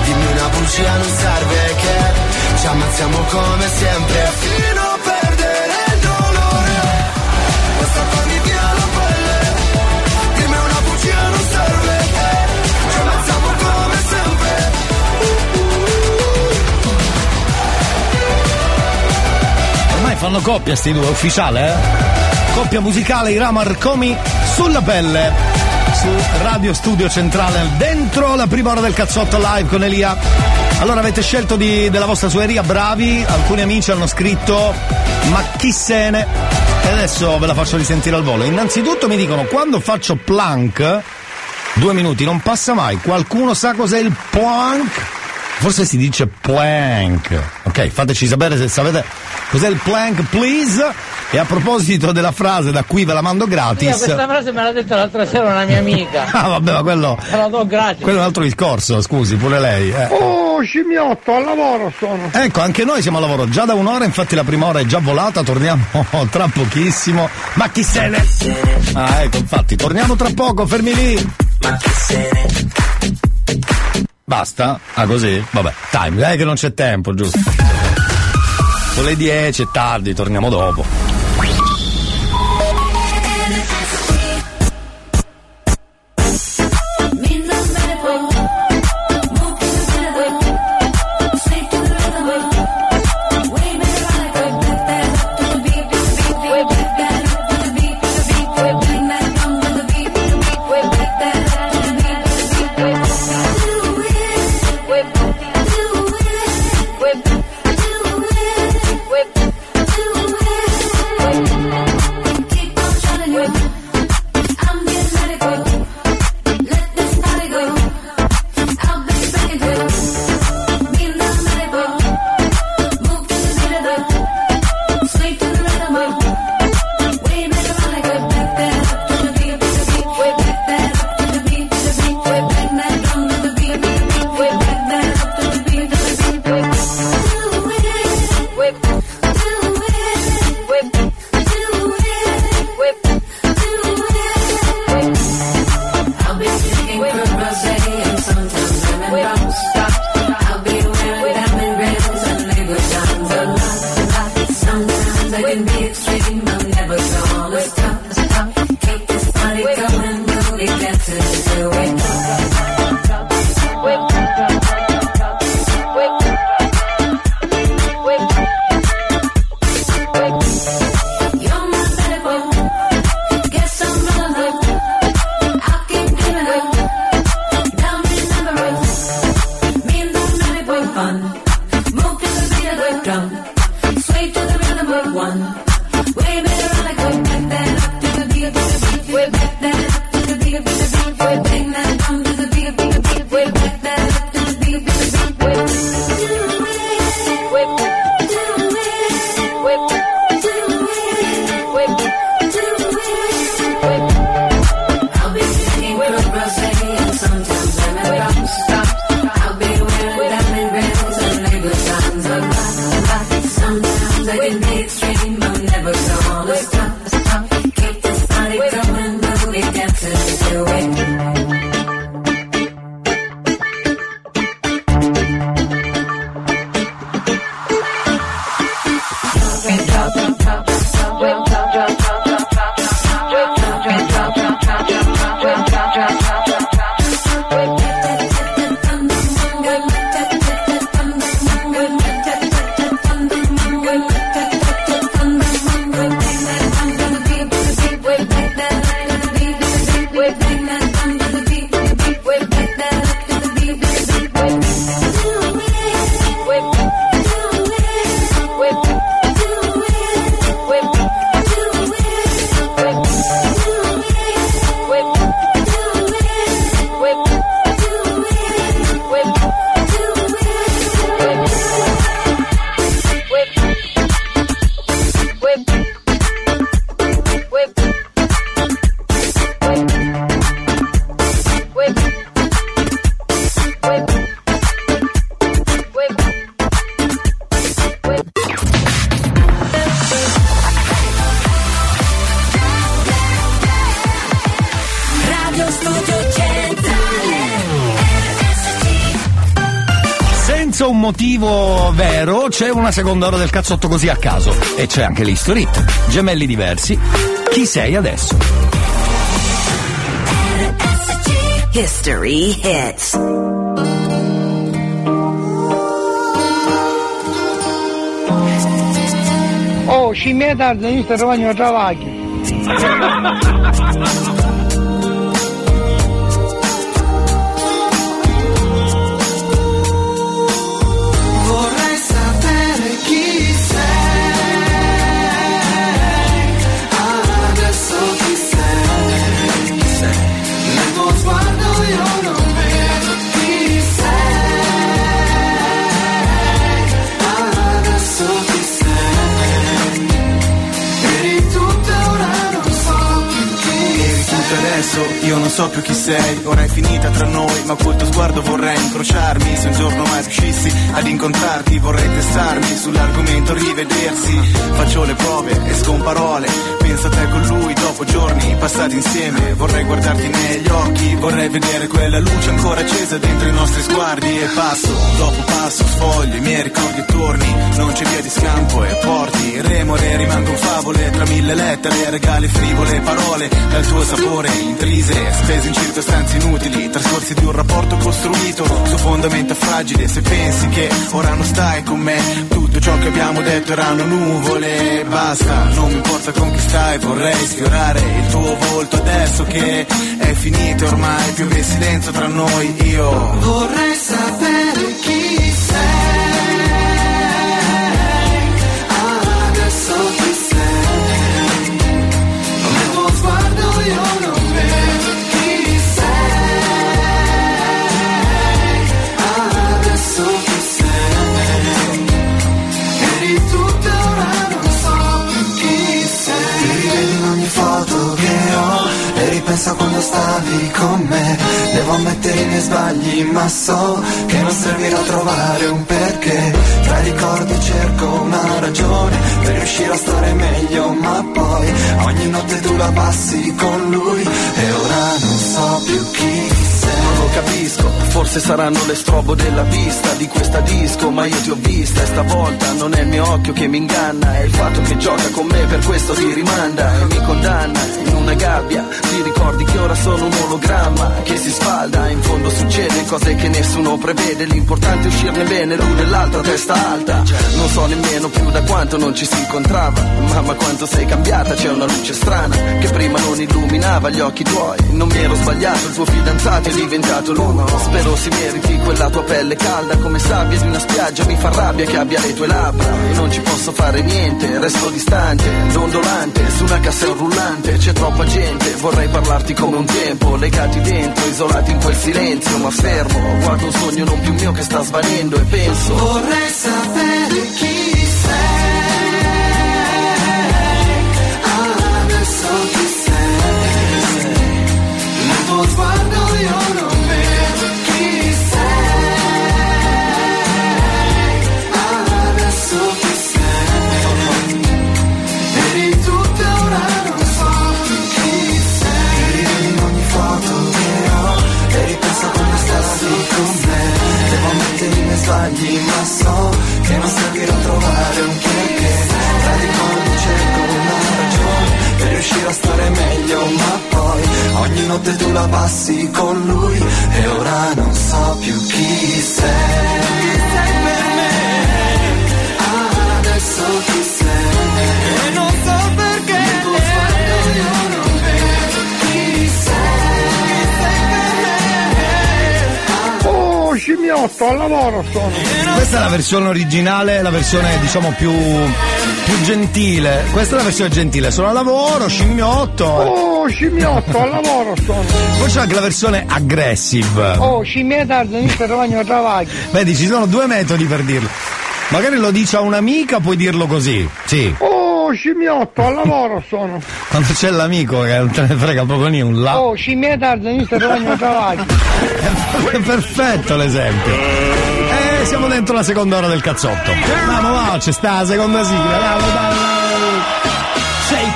Dimmi una bugia non serve che Ci ammazziamo come sempre Fino a Coppia sti due, ufficiale, eh? Coppia musicale Ira Marcomi sulla pelle. Su Radio Studio Centrale, dentro la prima ora del cazzotto live con Elia. Allora avete scelto di- della vostra sueria, bravi, alcuni amici hanno scritto ma chi se ne... E adesso ve la faccio risentire al volo. Innanzitutto mi dicono quando faccio plank, due minuti, non passa mai, qualcuno sa cos'è il plank? Forse si dice plank. Ok, fateci sapere se sapete cos'è il plank, please. E a proposito della frase, da qui ve la mando Io gratis. questa frase me l'ha detta l'altra sera una mia amica. Ah, vabbè, ma quello. Me la do gratis. Quello è un altro discorso, scusi, pure lei. eh. Oh, scimmiotto, al lavoro sono. Ecco, anche noi siamo al lavoro già da un'ora, infatti la prima ora è già volata, torniamo tra pochissimo. Ma chi se ne. Ah, ecco, infatti, torniamo tra poco, fermi lì. Ma chi se ne. Basta? Ah, così? Vabbè, time, dai che non c'è tempo, giusto? Sono le 10, è tardi, torniamo dopo. Motivo vero c'è una seconda ora del cazzotto così a caso. E c'è anche l'History Hit. Gemelli diversi. Chi sei adesso? History hits. Oh, scimmia tardi, io sto trovando un travaglio. adesso, io non so più chi sei, ora è finita tra noi, ma col tuo sguardo vorrei incrociarmi, se un giorno mai riuscissi ad incontrarti vorrei testarmi sull'argomento rivedersi, faccio le prove, esco con parole, penso a te con lui dopo giorni passati insieme, vorrei guardarti negli occhi, vorrei vedere quella luce ancora accesa dentro i nostri sguardi. E passo, dopo passo, sfoglio i miei ricordi e torni, non c'è via di scampo e porti, remore rimangono favole tra mille lettere, regali frivole, parole dal tuo sapore intrise, spese in circostanze inutili, trascorsi di un rapporto costruito su fondamenta fragili, se pensi che ora non stai con me, tutto ciò che abbiamo detto erano nuvole, basta, non mi importa con chi stai, vorrei sfiorare il tuo volto adesso che è finito ormai, piove silenzio tra noi, io Vorrei sapere chi e ripenso a quando stavi con me. Devo ammettere i miei sbagli, ma so che non servirà a trovare un perché. Tra i ricordi cerco una ragione per riuscire a stare meglio, ma poi ogni notte tu la passi con lui e ora non so più chi capisco, forse saranno le strobo della vista di questa disco, ma io ti ho vista e stavolta non è il mio occhio che mi inganna, è il fatto che gioca con me, per questo ti rimanda e mi condanna in una gabbia. Ti ricordi che ora sono un ologramma che si sfalda, in fondo succede cose che nessuno prevede, l'importante è uscirne bene, l'uno e l'altra testa alta. Non so nemmeno più da quanto non ci si incontrava, mamma quanto sei cambiata, c'è una luce strana che prima non illuminava gli occhi tuoi, non mi ero sbagliato, il tuo fidanzato è diventato lui. Spero si meriti quella tua pelle calda. Come sabbia di una spiaggia, mi fa rabbia che abbia le tue labbra. E non ci posso fare niente, resto distante, dondolante, su una cassella rullante, c'è troppa gente, vorrei parlarti come un tempo, legati dentro, isolati in quel silenzio, ma fermo, guardo un sogno non più mio che sta svanendo e penso Vorrei sapere chi ma so che non servirà a trovare un perché. Tra i ricordi cerco una ragione per riuscire a stare meglio ma poi ogni notte tu la passi con lui e ora non so più chi sei. 8 al lavoro sono. Questa è la versione originale, la versione diciamo più, più gentile. Questa è la versione gentile, sono al lavoro, scimmiotto. Oh, scimmiotto, al lavoro sono. Poi c'è anche la versione aggressive. Oh, scimmietta, non mi trovano travagli. Vedi, ci sono due metodi per dirlo. Magari lo dici a un'amica, puoi dirlo così. Sì. Oh, scimmiotto, al lavoro sono. Quando c'è l'amico che non te ne frega proprio nulla. Oh, scimmia tardi, io sto trovando un travaglio. È perfetto l'esempio. Eh, siamo dentro la seconda ora del cazzotto. Vamo, va, c'è sta la seconda sigla. Vamo, dai.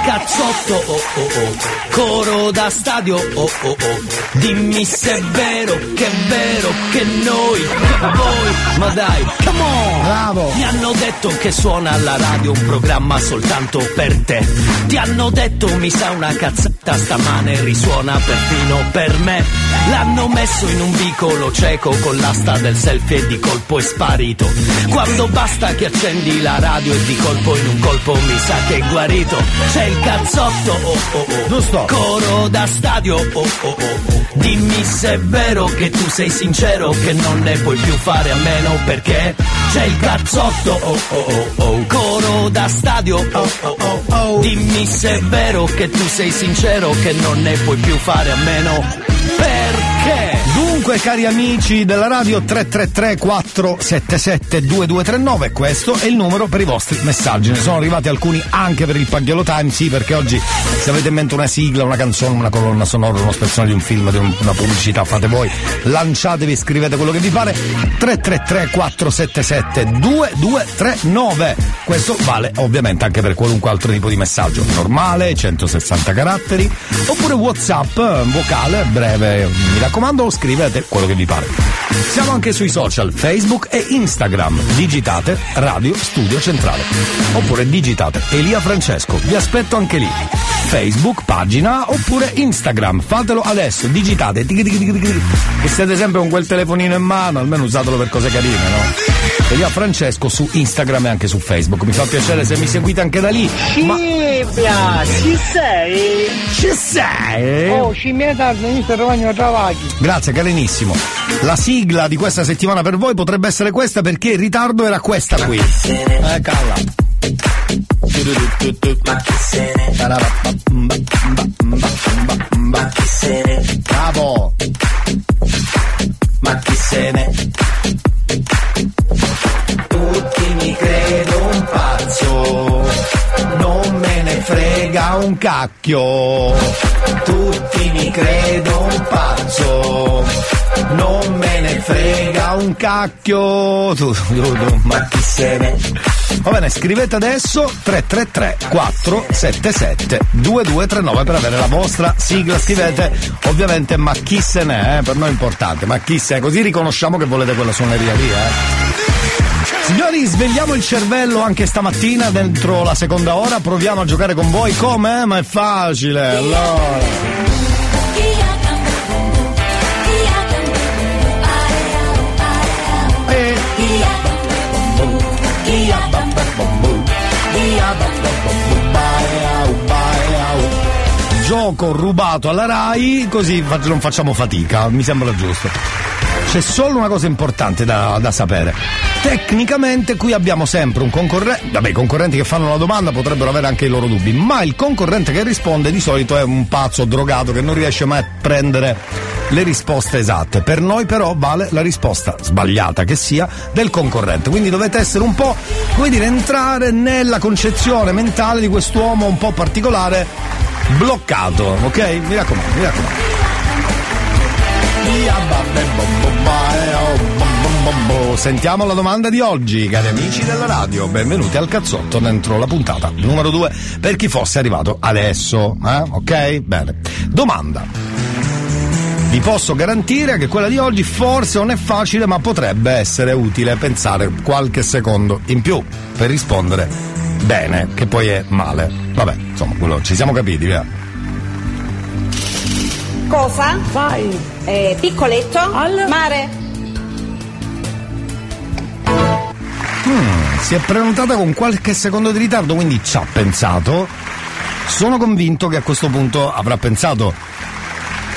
Cazzotto, oh oh oh, coro da stadio, oh oh oh, dimmi se è vero, che è vero, che noi, che voi, ma dai, come on! Bravo! Mi hanno detto che suona alla radio un programma soltanto per te. Ti hanno detto mi sa una cazzata stamane risuona perfino per me. L'hanno messo in un vicolo cieco con l'asta del selfie e di colpo è sparito. Quando basta che accendi la radio e di colpo in un colpo mi sa che è guarito. C'è il cazzotto, oh oh oh. Giusto. Coro da stadio, oh oh oh. Dimmi se è vero che tu sei sincero che non ne puoi più fare a meno perché c'è il cazzotto, oh oh oh oh. Coro da stadio, oh oh oh oh. Dimmi se è vero che tu sei sincero che non ne puoi più fare a meno? Dunque, cari amici della radio 333 477 2239, questo è il numero per i vostri messaggi. Ne sono arrivati alcuni anche per il Paghiolo Time, sì, perché oggi se avete in mente una sigla, una canzone, una colonna sonora, uno spezzone di un film, di un- una pubblicità, fate voi, lanciatevi, scrivete quello che vi pare. 333 477 2239. Questo vale ovviamente anche per qualunque altro tipo di messaggio, normale, 160 caratteri, oppure WhatsApp, vocale, breve, mi raccomando, scrivete quello che vi pare. Siamo anche sui social, Facebook e Instagram. Digitate Radio Studio Centrale. Oppure digitate Elia Francesco. Vi aspetto anche lì. Facebook, pagina, oppure Instagram. Fatelo adesso, digitate. Che siete sempre con quel telefonino in mano, almeno usatelo per cose carine, no? Elia Francesco su Instagram e anche su Facebook. Mi fa piacere se mi seguite anche da lì. Ma Scimmia, ci sei? ci sei? Oh, scimmia tardi, mister Romagno Travaghi. Grazie, carinissimo. La sigla di questa settimana per voi potrebbe essere questa perché in ritardo era questa qui. Eh, calla. Ma chi se ne Ma chi se ne Bravo! Ma chi se ne frega un cacchio. Tutti mi credo un pazzo Non me ne frega un cacchio. Tu, tu, tu, Ma chi se ne Va bene, scrivete adesso 333 477 2239 per avere la vostra sigla. Scrivete ovviamente ma chi se ne è, per noi è importante, ma chi se ne è, così riconosciamo che volete quella suoneria lì, eh. Signori, svegliamo il cervello anche stamattina dentro la seconda ora, proviamo a giocare con voi come? Ma è facile, allora. Gioco rubato alla RAI, così non facciamo fatica, mi sembra giusto. C'è solo una cosa importante da, da sapere. Tecnicamente qui abbiamo sempre un concorrente, vabbè i concorrenti che fanno la domanda potrebbero avere anche i loro dubbi, ma il concorrente che risponde di solito è un pazzo drogato che non riesce mai a prendere le risposte esatte. Per noi però vale la risposta sbagliata che sia del concorrente. Quindi dovete essere un po', come dire, entrare nella concezione mentale di quest'uomo un po' particolare, bloccato, ok? Mi raccomando, mi raccomando. Sentiamo la domanda di oggi, cari amici della radio. Benvenuti al cazzotto dentro la puntata numero 2 per chi fosse arrivato adesso. Eh? Ok? Bene. Domanda. Vi posso garantire che quella di oggi forse non è facile, ma potrebbe essere utile pensare qualche secondo in più per rispondere bene, che poi è male. Vabbè, insomma, quello ci siamo capiti, via. Cosa? Fai. Eh, piccoletto? Al mare. Mm, si è prenotata con qualche secondo di ritardo, quindi ci ha pensato. Sono convinto che a questo punto avrà pensato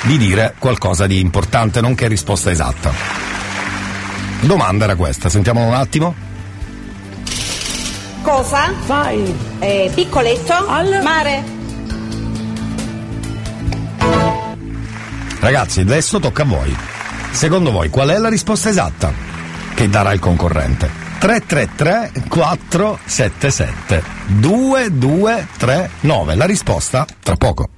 di dire qualcosa di importante, nonché risposta esatta. Domanda era questa, sentiamolo un attimo. Cosa? Fai. Eh, piccoletto? Al mare. Ragazzi, adesso tocca a voi. Secondo voi qual è la risposta esatta che darà il concorrente? 333 477 2239. La risposta tra poco.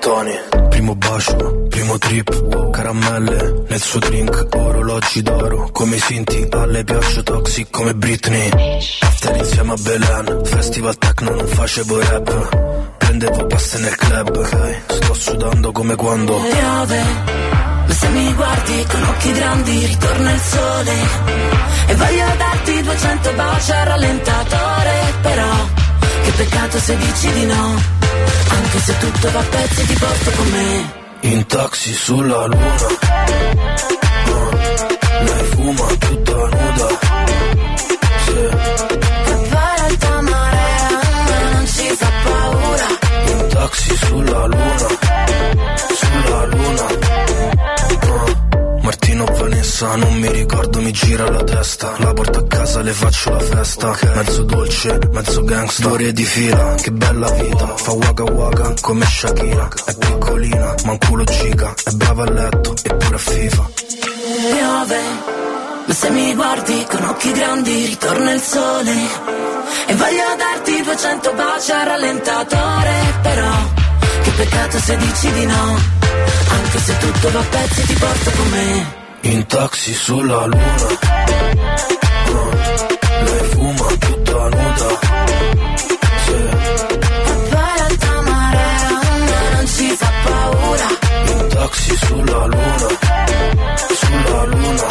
Tony, primo bacio, primo trip, caramelle nel suo drink, orologi d'oro, come i sinti, a lei piaccio toxic come Britney. After insieme a Belen, festival techno non facevo rap, prendevo paste nel club, sto sudando come quando... piove, ma se mi guardi con occhi grandi ritorna il sole. E voglio darti 200 baci al rallentatore, però che peccato se dici di no, anche se tutto va a pezzi ti porto con me. In taxi sulla luna. Lei fuma tutta nuda taxi sulla luna Sulla luna. Martino Vanessa non mi ricordo mi gira la testa. La porto a casa le faccio la festa. Mezzo dolce, mezzo gangsta. Ore di fila, che bella vita. Fa waka waka come Shakira. È piccolina, ma un culo giga. È brava a letto, eppure a FIFA. Piove, ma se mi guardi con occhi grandi ritorna il sole. E voglio darti 200 baci al rallentatore, però che peccato se dici di no, anche se tutto va a pezzi ti porto con me. In taxi sulla luna. Lei fuma tutta nuda taxi sulla luna Sulla luna.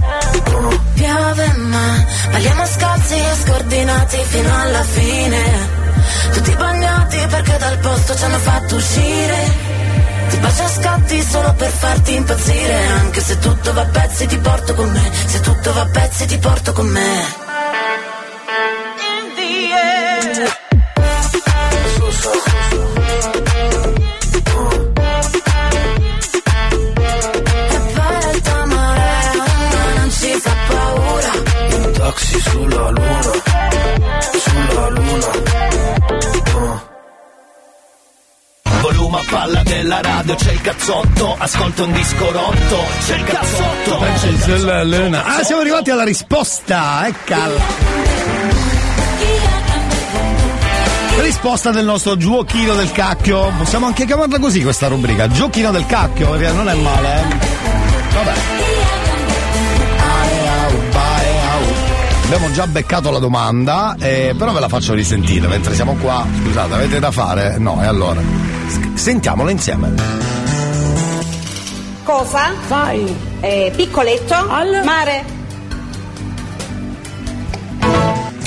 Ah, Piove ma balliamo scalzi e scordinati fino alla fine. Tutti bagnati perché dal posto ci hanno fatto uscire. Ti bacio a scatti solo per farti impazzire Anche se tutto va a pezzi ti porto con me. Se tutto va a pezzi ti porto con me. E taxi sulla luna Sulla luna Ah. Volume a palla della radio, c'è il cazzotto, ascolta un disco rotto, c'è il cazzotto. C'è il luna. Ah, siamo arrivati alla risposta, eccola. Risposta del nostro giochino del cacchio. Possiamo anche chiamarla così questa rubrica. Giochino del cacchio, perché non è male, eh. Vabbè. Abbiamo già beccato la domanda, eh, però ve la faccio risentire mentre siamo qua. Scusate, avete da fare? No, e allora. S- Sentiamola insieme. Cosa? Fai. Eh, piccoletto? Al mare.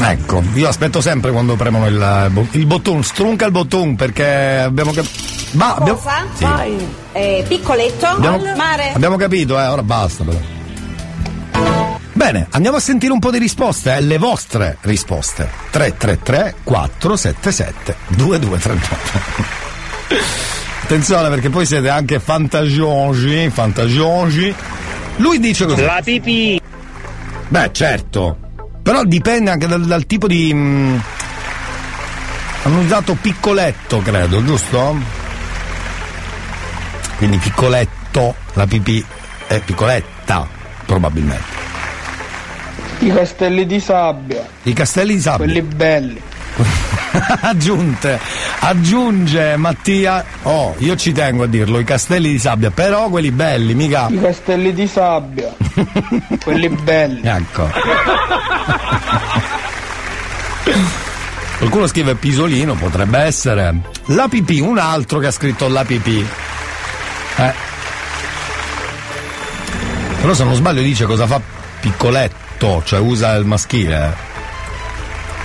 Ecco, io aspetto sempre quando premono il, il bottone, strunca il bottone perché abbiamo capito. Ma abbiamo, Cosa? Sì. Fai. Eh, piccoletto? Abbiamo- Al mare. abbiamo capito, eh, ora basta però. Bene, andiamo a sentire un po' di risposte, eh, le vostre risposte. 333 477 2239. Attenzione perché poi siete anche fantagiongi, fantagiongi. Lui dice così. La pipì. Beh, certo. Però dipende anche dal, dal tipo di. mm, hanno usato piccoletto, credo, giusto? Quindi piccoletto, la pipì è piccoletta, probabilmente. I castelli di sabbia. I castelli di sabbia. Quelli belli. Aggiunte, aggiunge Mattia. Oh, io ci tengo a dirlo, i castelli di sabbia, però quelli belli, mica. I castelli di sabbia. quelli belli. Ecco. Qualcuno scrive pisolino, potrebbe essere. La pipì, un altro che ha scritto la pipì. Eh. Però se non sbaglio dice cosa fa piccoletto, cioè usa il maschile.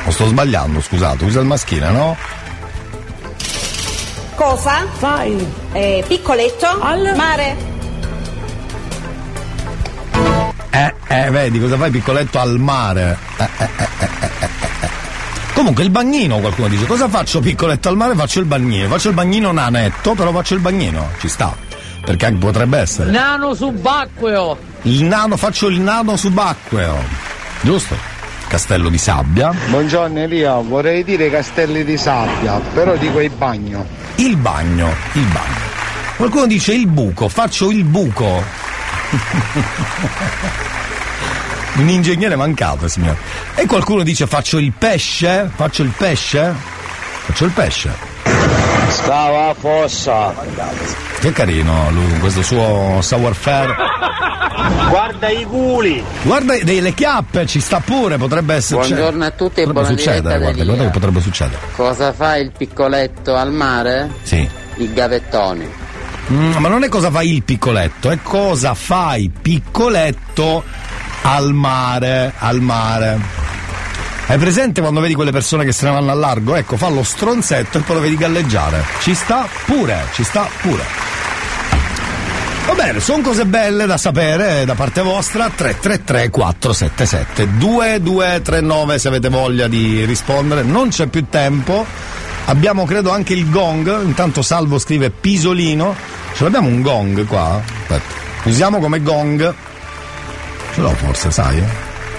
O sto sbagliando, scusate, usa il maschile, no? Cosa? Fai. Eh, piccoletto? Al mare. Eh, eh, vedi cosa fai piccoletto al mare? Eh, eh, eh, eh, eh, eh, eh. Comunque il bagnino, qualcuno dice, cosa faccio piccoletto al mare? Faccio il bagnino, faccio il bagnino nanetto, però faccio il bagnino, ci sta. Perché anche potrebbe essere. Nano subacqueo. Il nano, faccio il nano subacqueo. Giusto? Castello di sabbia. Buongiorno Elia, vorrei dire castelli di sabbia, però dico il bagno. Il bagno, il bagno. Qualcuno dice il buco, faccio il buco. Un ingegnere mancato, signore. E qualcuno dice faccio il pesce? Faccio il pesce? Faccio il pesce. Stava a fossa. Che carino lui, questo suo savoir-faire. Guarda i culi. Guarda delle chiappe, ci sta pure, potrebbe essere. Buongiorno a tutti e potrebbe buona succedere, guarda, da guarda che potrebbe succedere. Cosa fa il piccoletto al mare? Sì. I gavettoni. Mm, ma non è cosa fa il piccoletto, è cosa fai piccoletto al mare, al mare. Hai presente quando vedi quelle persone che se ne vanno al largo? Ecco, fa lo stronzetto e poi lo vedi galleggiare. Ci sta pure, ci sta pure. Va bene, sono cose belle da sapere da parte vostra. 333 477 2239 se avete voglia di rispondere. Non c'è più tempo. Abbiamo credo anche il gong. Intanto Salvo scrive pisolino. Ce l'abbiamo un gong qua? Aspetta. Usiamo come gong. Ce l'ho forse, sai? eh?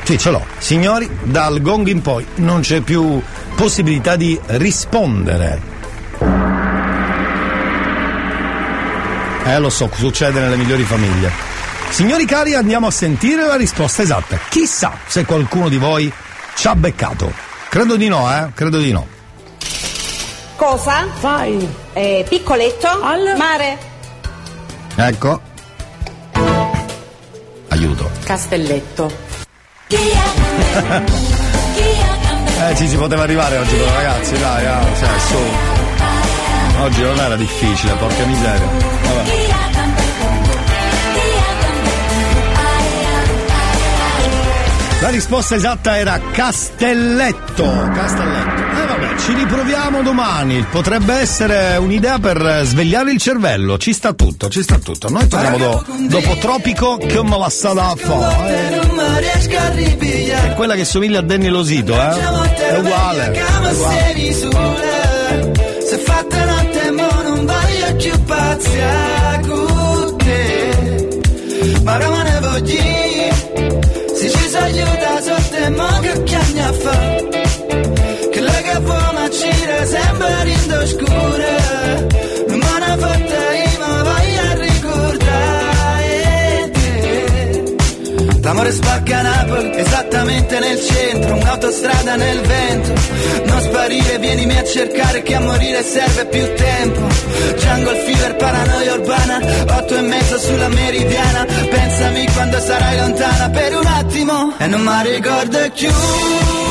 Sì, ce l'ho. Signori, dal gong in poi non c'è più possibilità di rispondere. Eh, lo so, succede nelle migliori famiglie. Signori cari, andiamo a sentire la risposta esatta. Chissà se qualcuno di voi ci ha beccato. Credo di no, eh? Credo di no. Cosa fai? Eh, piccoletto al mare. Ecco. Aiuto. Castelletto. Eh, ci si poteva arrivare oggi però ragazzi, dai, ah, cioè, su. Oggi non era difficile, porca miseria. Vabbè. La risposta esatta era Castelletto. Castelletto. Eh vabbè, ci riproviamo domani. Potrebbe essere un'idea per svegliare il cervello. Ci sta tutto, ci sta tutto. Noi torniamo do- dopo Tropico che me la sta da fare. Ripigliare È quella che somiglia a Danny Losito, eh? È uguale. È uguale. Voglio più pazzia L'amore spacca Napoli, esattamente nel centro, un'autostrada nel vento. Non sparire, vienimi a cercare che a morire serve più tempo. Jungle fever, paranoia urbana, otto e mezzo sulla meridiana. Pensami quando sarai lontana per un attimo e non mi ricordo più.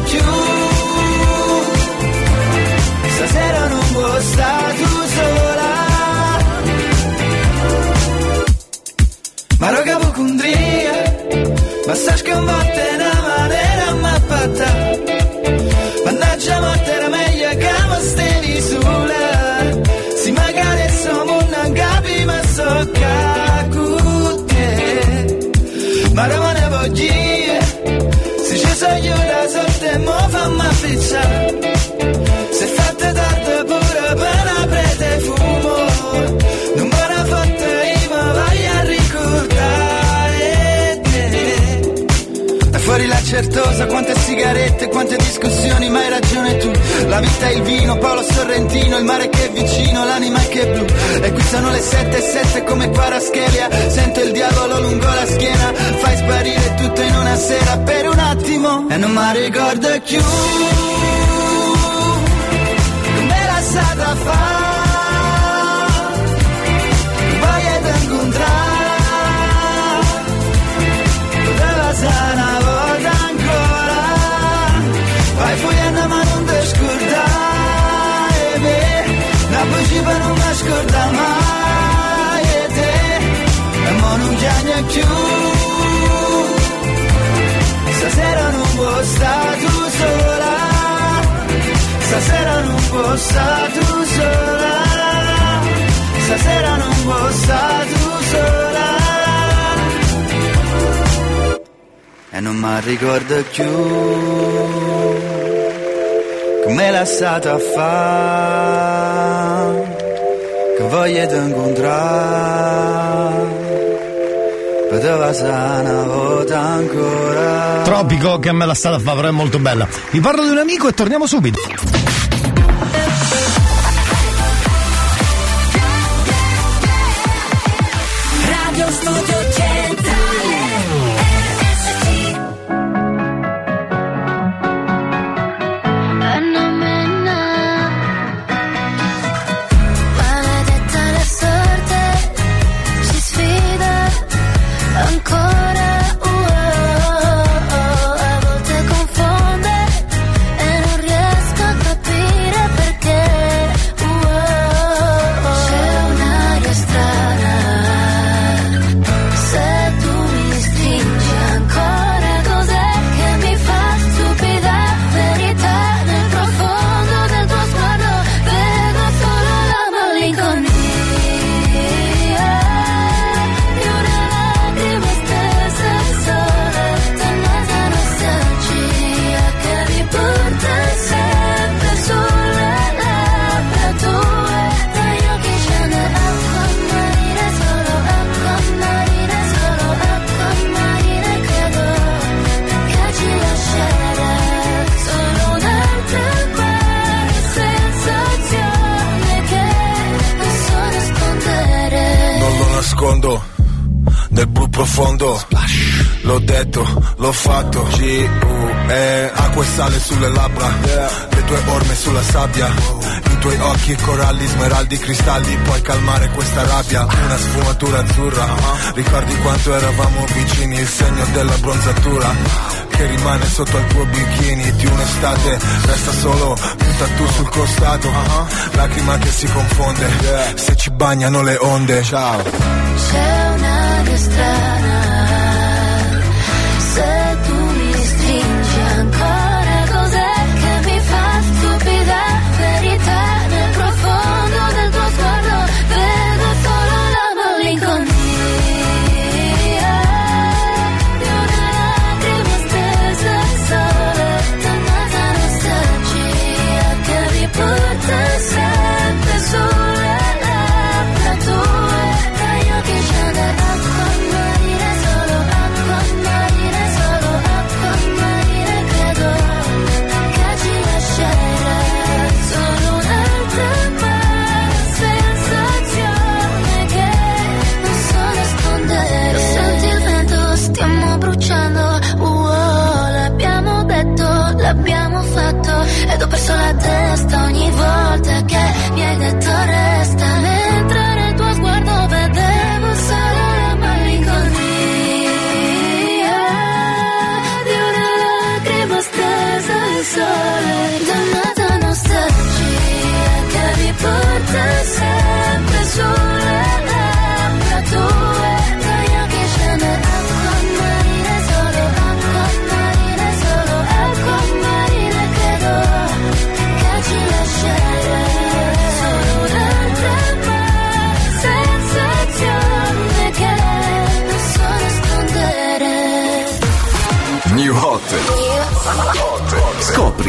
Più. Stasera non vuoi stare tu sola. Ma roga vocundria ma sai sconvolta in una maniera mappata Mannaggia morte era meglio che mi stevi sola Se magari siamo non capi ma so che It's other. Certosa, quante sigarette, quante discussioni, ma hai ragione tu. La vita è il vino, Paolo Sorrentino, il mare che è vicino, l'anima che è blu. E qui sono le sette e sette come Paraschelia. Sento il diavolo lungo la schiena, fai sparire tutto in una sera per un attimo. E non mi ricordo più. Come la stata fa? Voglio incontrare della sana vai fuggendo ma non ti scordare. Me la voce per non mi scorda mai e te. Mo non chiami più stasera non può stare tu sola. Stasera non può stare tu sola. Stasera non può stare tu sola e non mi ricordo più come l'ha stata a fare che voglia di incontrare Tropico che me la stata a però è molto bella. Vi parlo di un amico e torniamo subito. ha una sfumatura azzurra uh-huh. Ricordi quanto eravamo vicini, il segno della bronzatura uh-huh. che rimane sotto al tuo bikini di un'estate resta solo un tattoo sul costato uh-huh. lacrima che si confonde se ci bagnano le onde. Ciao. C'è una strada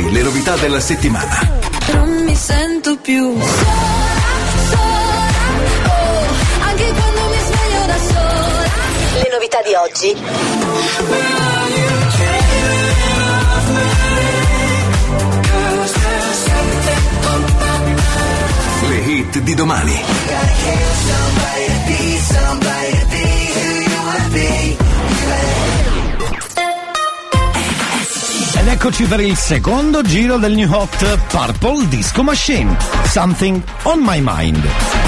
Le novità della settimana. Non mi sento più sola, sola, oh, anche quando mi sveglio da sola. Le novità di oggi. Le hit di domani. Ed eccoci per il secondo giro del New Hot Purple Disco Machine. Something on my mind.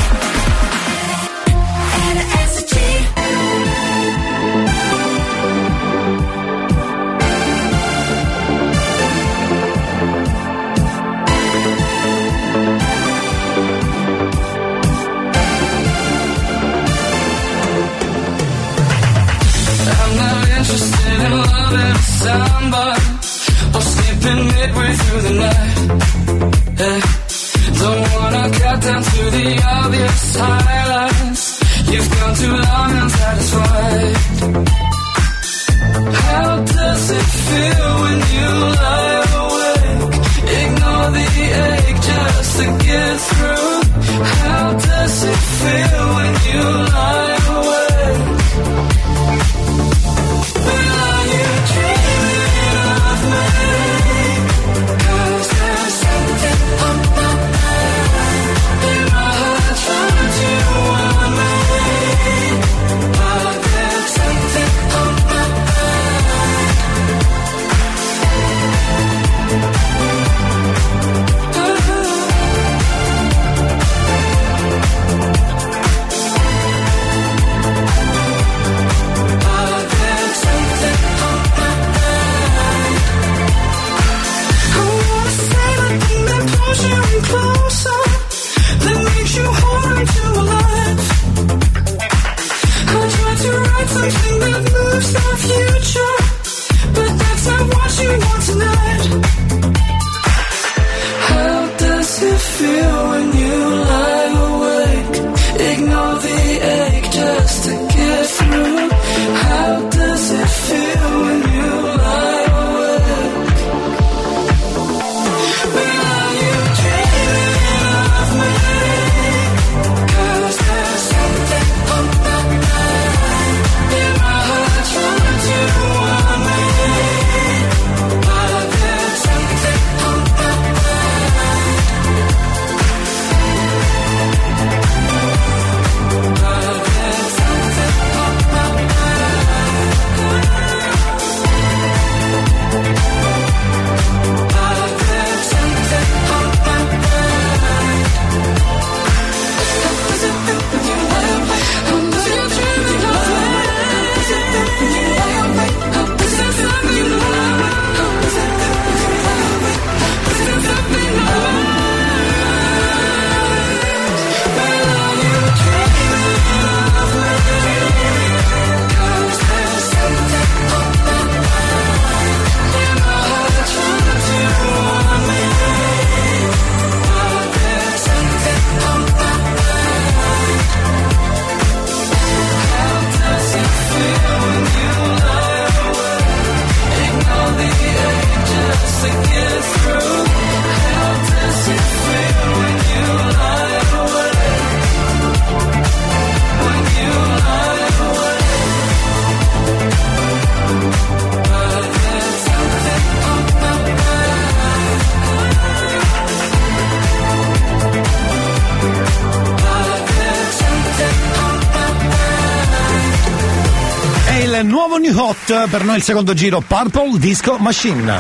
Il nuovo New Hot per noi il secondo giro Purple Disco Machine.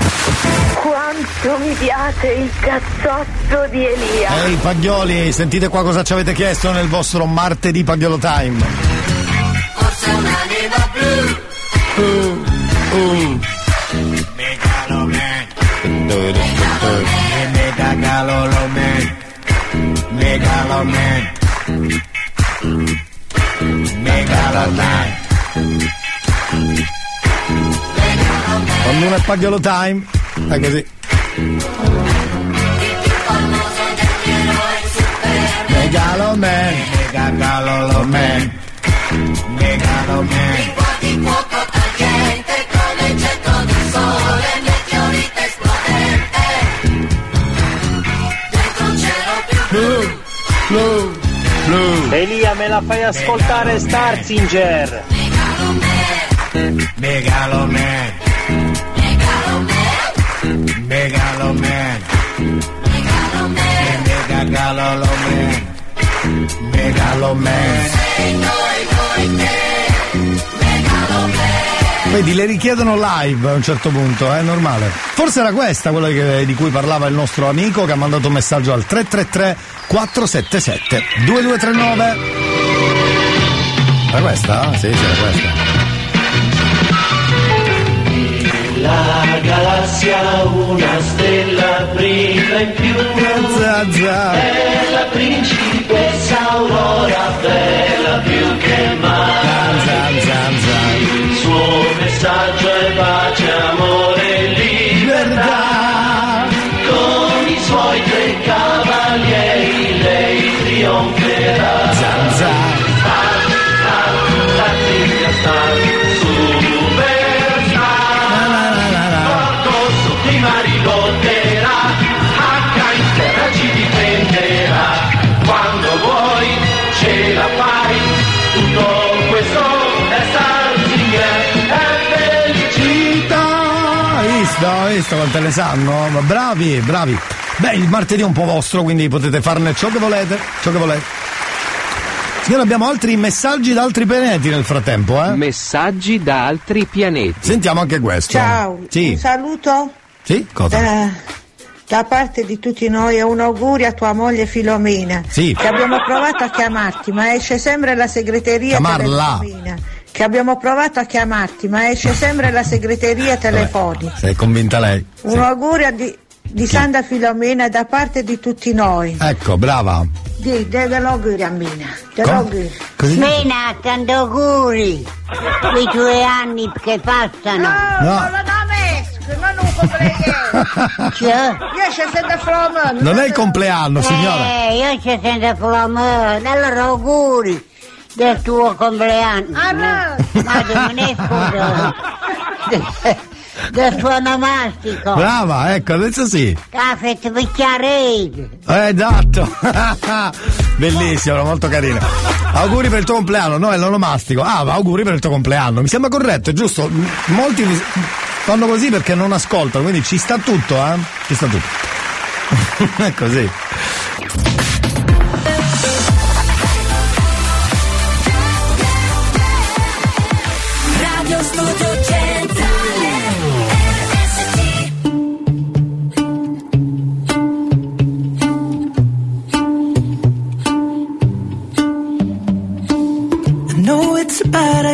Quanto mi piace il cazzotto di Elia. Ehi Paglioli, sentite qua cosa ci avete chiesto nel vostro martedì Pagliolo Time. Forse una neva blu. Uh, uh. Megaloman. Megaloman. Megaloman. Megaloman. Quando uno è Pagliolo Time, è così. Megaloman. Megaloman. Megaloman. di fuoco tagliente come il getto del sole, meteorite esplodente. Dentro un cielo blu. Blu, blu. Elia, me la fai ascoltare Starzinger. Megaloman. Megaloman. Megaloman. Megaloman. Vedi, le richiedono live a un certo punto, è normale. Forse era questa quella che- di cui parlava il nostro amico che ha mandato un messaggio al 333 477 2239. Era questa? Sì, sì, era questa. La galassia una stella brilla in più. È la principessa Aurora, bella più che mai. Il suo messaggio è pace, amore e libertà. Con i suoi tre cavalieri lei trionferà. Star, visto? Hai visto quante ne sanno? Ma bravi, bravi. Beh, il martedì è un po' vostro, quindi potete farne ciò che volete, ciò che volete. Signore, abbiamo altri messaggi da altri pianeti nel frattempo, eh? Messaggi da altri pianeti. Sentiamo anche questo. Ciao, un Sì. saluto Sì, cosa? eh, da parte di tutti noi e un augurio a tua moglie Filomena. Sì. Che abbiamo provato a chiamarti, ma esce sempre la segreteria Chiamarla. telefonica. Che abbiamo provato a chiamarti, ma esce sempre la segreteria telefonica. Se è convinta lei. Un augurio di, di Santa Filomena da parte di tutti noi. Ecco, brava. di, dai dell'auguri a Mina. Dell'auguri. Mena, tanti auguri i tuoi anni che passano. No, non la mesco, non un compleanno. Cioè? Io ci sento flamando. Non è il compleanno, signora. Eh, io ci sento flamare. Allora auguri del tuo compleanno. Ah, no. Ma non è scusa. del tuo onomastico. Brava, ecco, adesso sì. Caffè picchiarelli. Eh, esatto. Bellissimo, molto carino. Auguri per il tuo compleanno, no, è l'onomastico. Ah, ma auguri per il tuo compleanno. Mi sembra corretto, è giusto? Molti fanno così perché non ascoltano, quindi ci sta tutto, eh? Ci sta tutto. è così.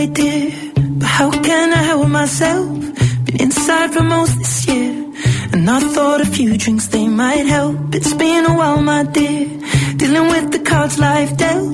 Bad idea, but how can I help myself? Been inside for most this year, and I thought a few drinks they might help. It's been a while, my dear, dealing with the cards life dealt.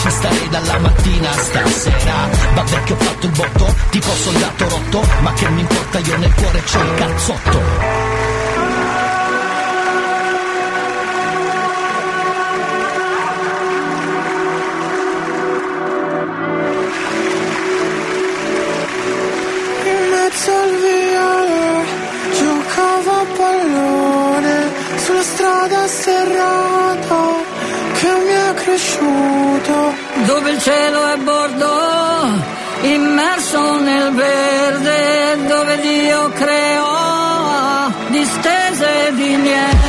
ci starei dalla mattina stasera. Vabbè che ho fatto il botto, tipo soldato rotto Ma che mi importa, io nel cuore c'ho il cazzotto cresciuto. dove il cielo è bordo, immerso nel verde, dove Dio creò distese di niente.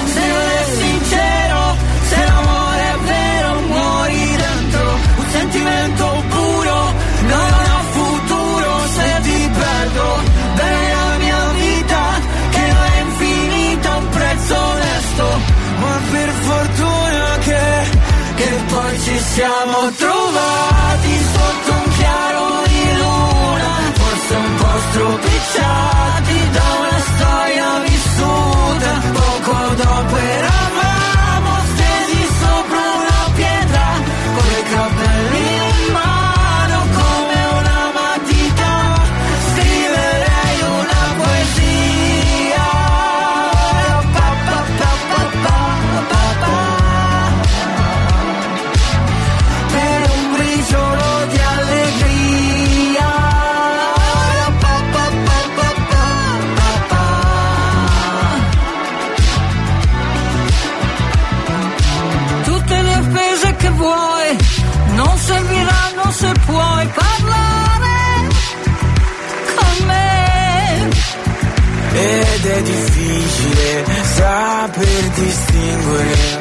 Siamo trovati sotto un chiaro di luna, forse un po' stropicciati saper distinguere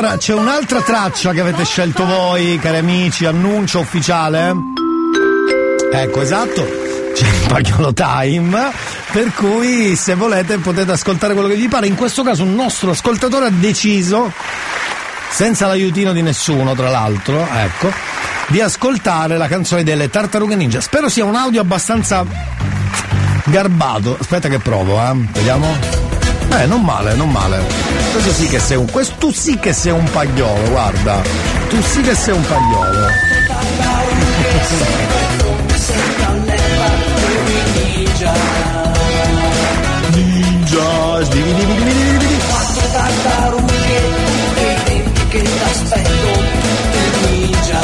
allora c'è un'altra traccia che avete scelto voi, cari amici, annuncio ufficiale. Ecco, esatto. C'è il Pagliolo Time, per cui se volete potete ascoltare quello che vi pare. In questo caso un nostro ascoltatore ha deciso, senza l'aiutino di nessuno tra l'altro, ecco, di ascoltare la canzone delle Tartarughe Ninja. Spero sia un audio abbastanza garbato. Aspetta che provo, eh. Vediamo. Eh, non male, non male. Questo sì che sei un. Questo tu sì che sei un pagliolo, guarda. Tu sì che sei un pagliolo. Ninja, sdivi, divi, divi, divi, divi. Quattro tartarughe, e i denti che t'aspetto, ninja.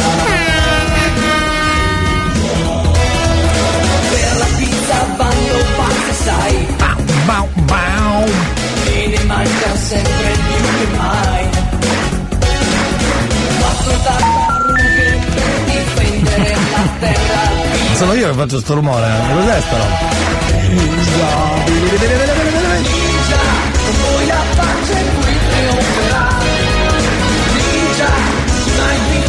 Per la pizza vanno pazzi, sai. Bau. E ne manca sempre più che mai. Quattro tartarughe per difendere la terra. Sono io che faccio sto rumore. eh. Cos'è sta roba? Ninja. Ninja, voi la pace qui trionferà. Ninja, mai vi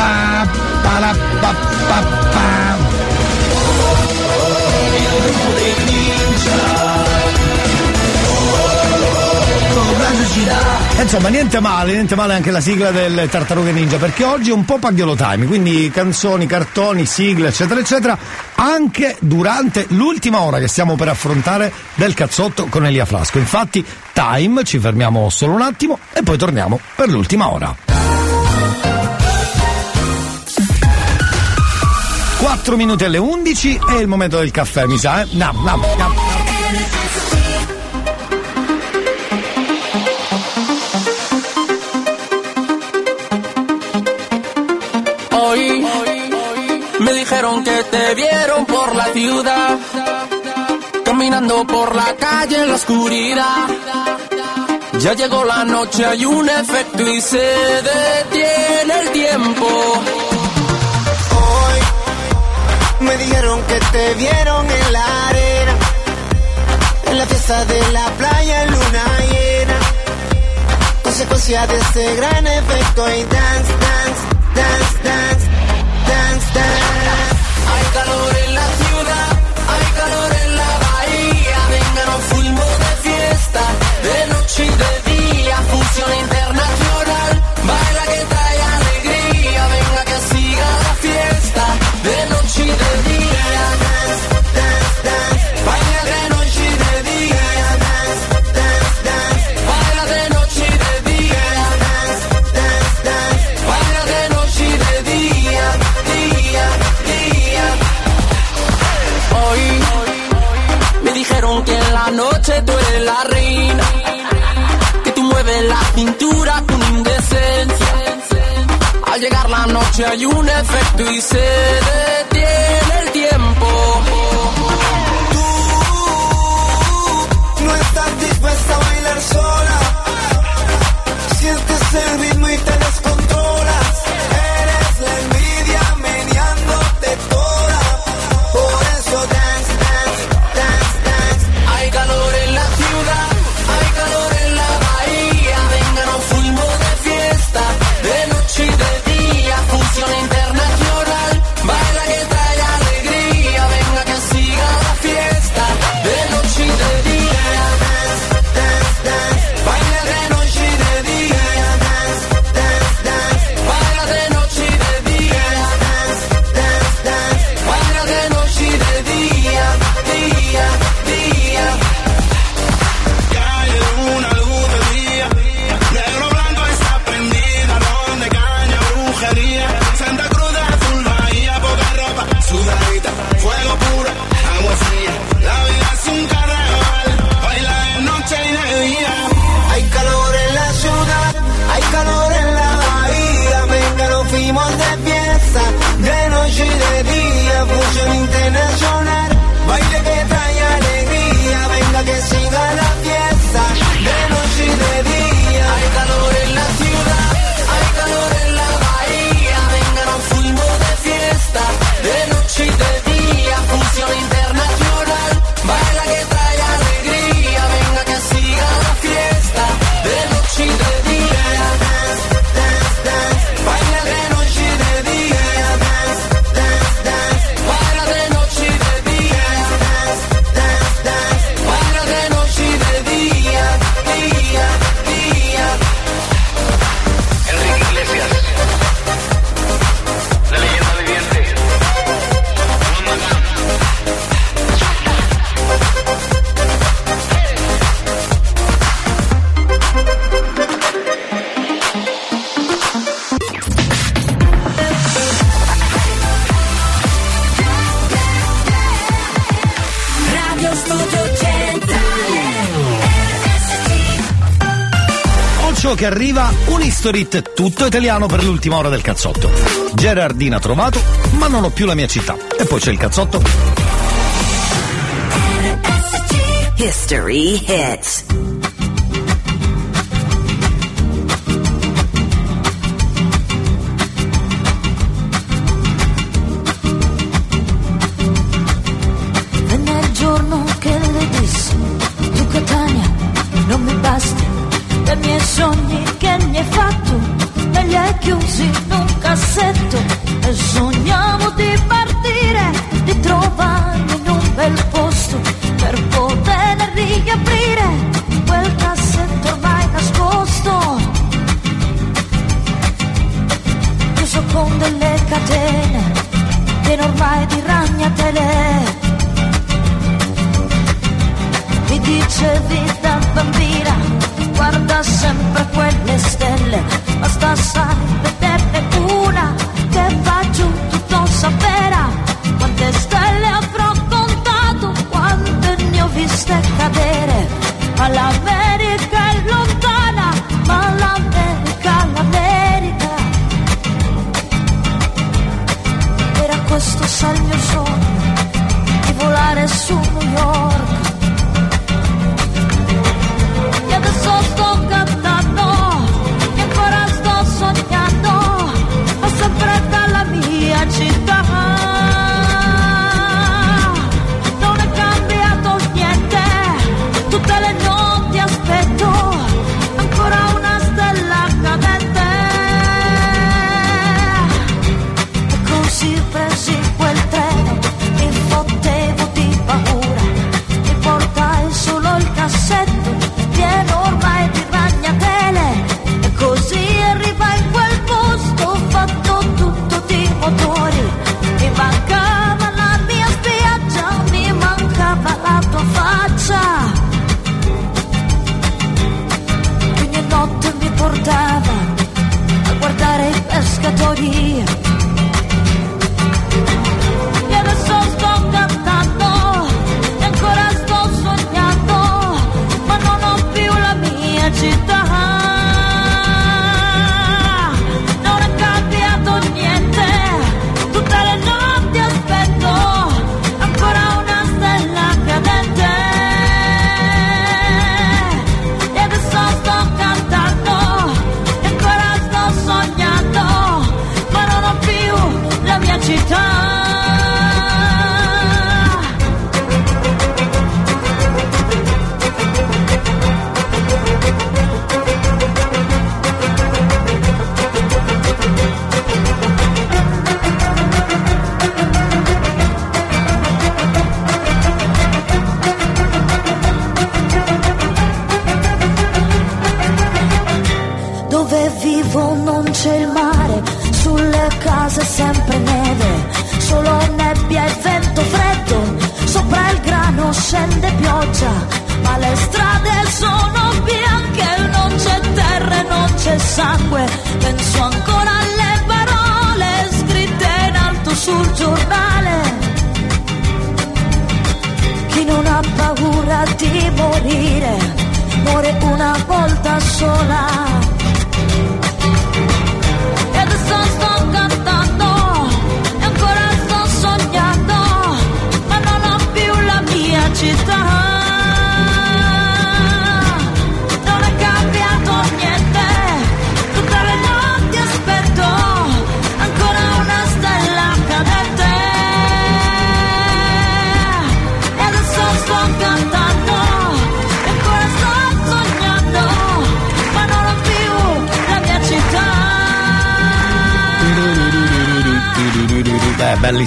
pa, pa, para, pa, pa, pa. Il gruppo dei ninja. Insomma, niente male, niente male anche la sigla del Tartarughe Ninja, perché oggi è un po' pagliolo time, quindi canzoni, cartoni, sigle, eccetera, eccetera, anche durante l'ultima ora che stiamo per affrontare del cazzotto con Elia Flasco. Infatti, time, ci fermiamo solo un attimo e poi torniamo per l'ultima ora. 4 minuti alle 11 è il momento del caffè, mi sa, eh? Nam, nam, nam. Hoy me dijeron que te vieron por la ciudad, caminando por la calle en la oscuridad. Ya llegó la noche, hay un efecto y se detiene el tiempo. Me dijeron que te vieron en la arena, en la fiesta de la playa en luna llena. Consecuencia de ese gran efecto y dance, dance, dance, dance, dance, dance. Hay calor en la ciudad, hay calor en la bahía. Venga, nos fuimos de fiesta, de noche y de día. noche hay un efecto y se che arriva un Historit tutto italiano per l'ultima ora del cazzotto. Gerardina trovato, ma non ho più la mia città. E poi c'è il cazzotto. History Hits.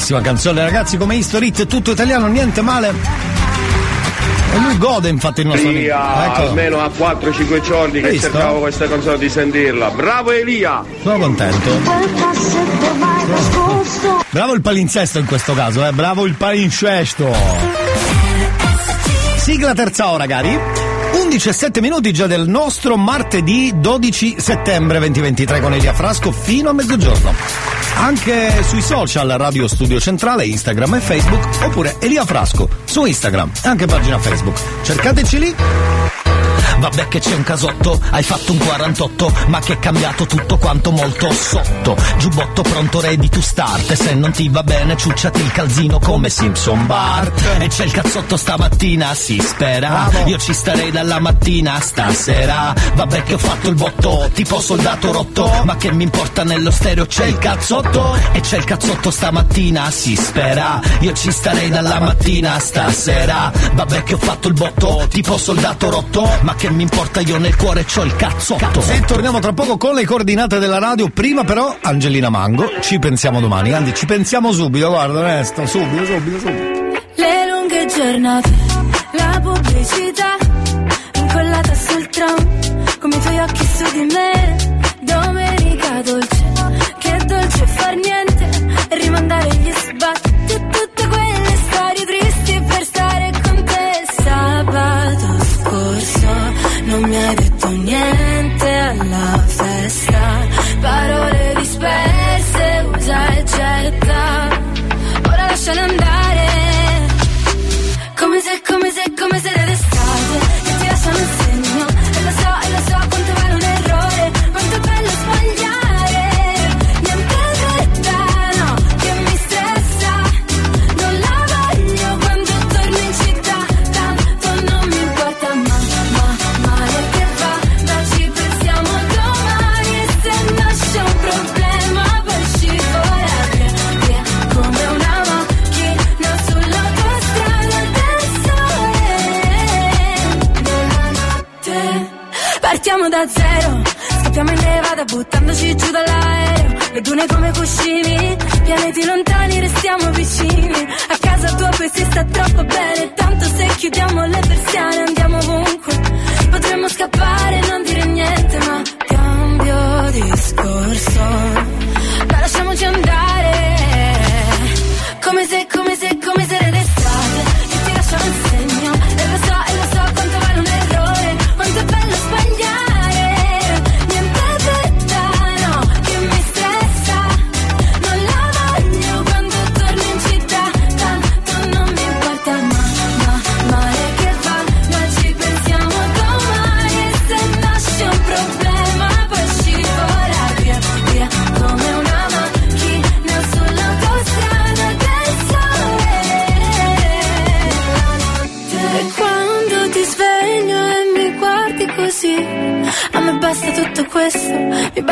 Bellissima canzone, ragazzi, come History Hit, tutto italiano, niente male. E lui gode infatti il nostro Elia, amico. Ecco, almeno a 4-5 giorni che Visto? cercavo questa canzone di sentirla. Bravo Elia! sono contento. Bravo il palinsesto in questo caso, eh, bravo il palincesto. Sigla terza ora, cari. 11 e 7 minuti già del nostro martedì 12 settembre 2023 con Elia Frasco fino a mezzogiorno. Anche sui social Radio Studio Centrale, Instagram e Facebook, oppure Elia Frasco su Instagram e anche pagina Facebook. Cercateci lì. Vabbè che c'è un casotto, hai fatto un 48, ma che è cambiato tutto quanto molto sotto. Giubbotto pronto ready to start, se non ti va bene ciucciati il calzino come Simpson Bart. E c'è il cazzotto stamattina, si spera. Io ci starei dalla mattina stasera. Vabbè che ho fatto il botto, tipo soldato rotto, ma che mi importa nello stereo c'è il cazzotto. E c'è il cazzotto stamattina, si spera. Io ci starei dalla mattina stasera. Vabbè che ho fatto il botto, tipo soldato rotto, ma che mi importa io nel cuore c'ho il cazzotto. Sì, torniamo tra poco con le coordinate della radio. Prima però Angelina Mango, ci pensiamo domani. Anzi, ci pensiamo subito, guarda, onesto, subito, subito, subito. Le lunghe giornate, la pubblicità, incollata sul tram, come i tuoi occhi su di me. Domenica dolce, che dolce far niente, Zero. Scappiamo in nevada buttandoci giù dall'aereo. Le dune come cuscini Pianeti lontani restiamo vicini. A casa tua poi si sta troppo bene. Tanto se chiudiamo le persiane andiamo ovunque. Potremmo scappare e non dire niente Ma cambio discorso. Dai lasciamoci andare Come se,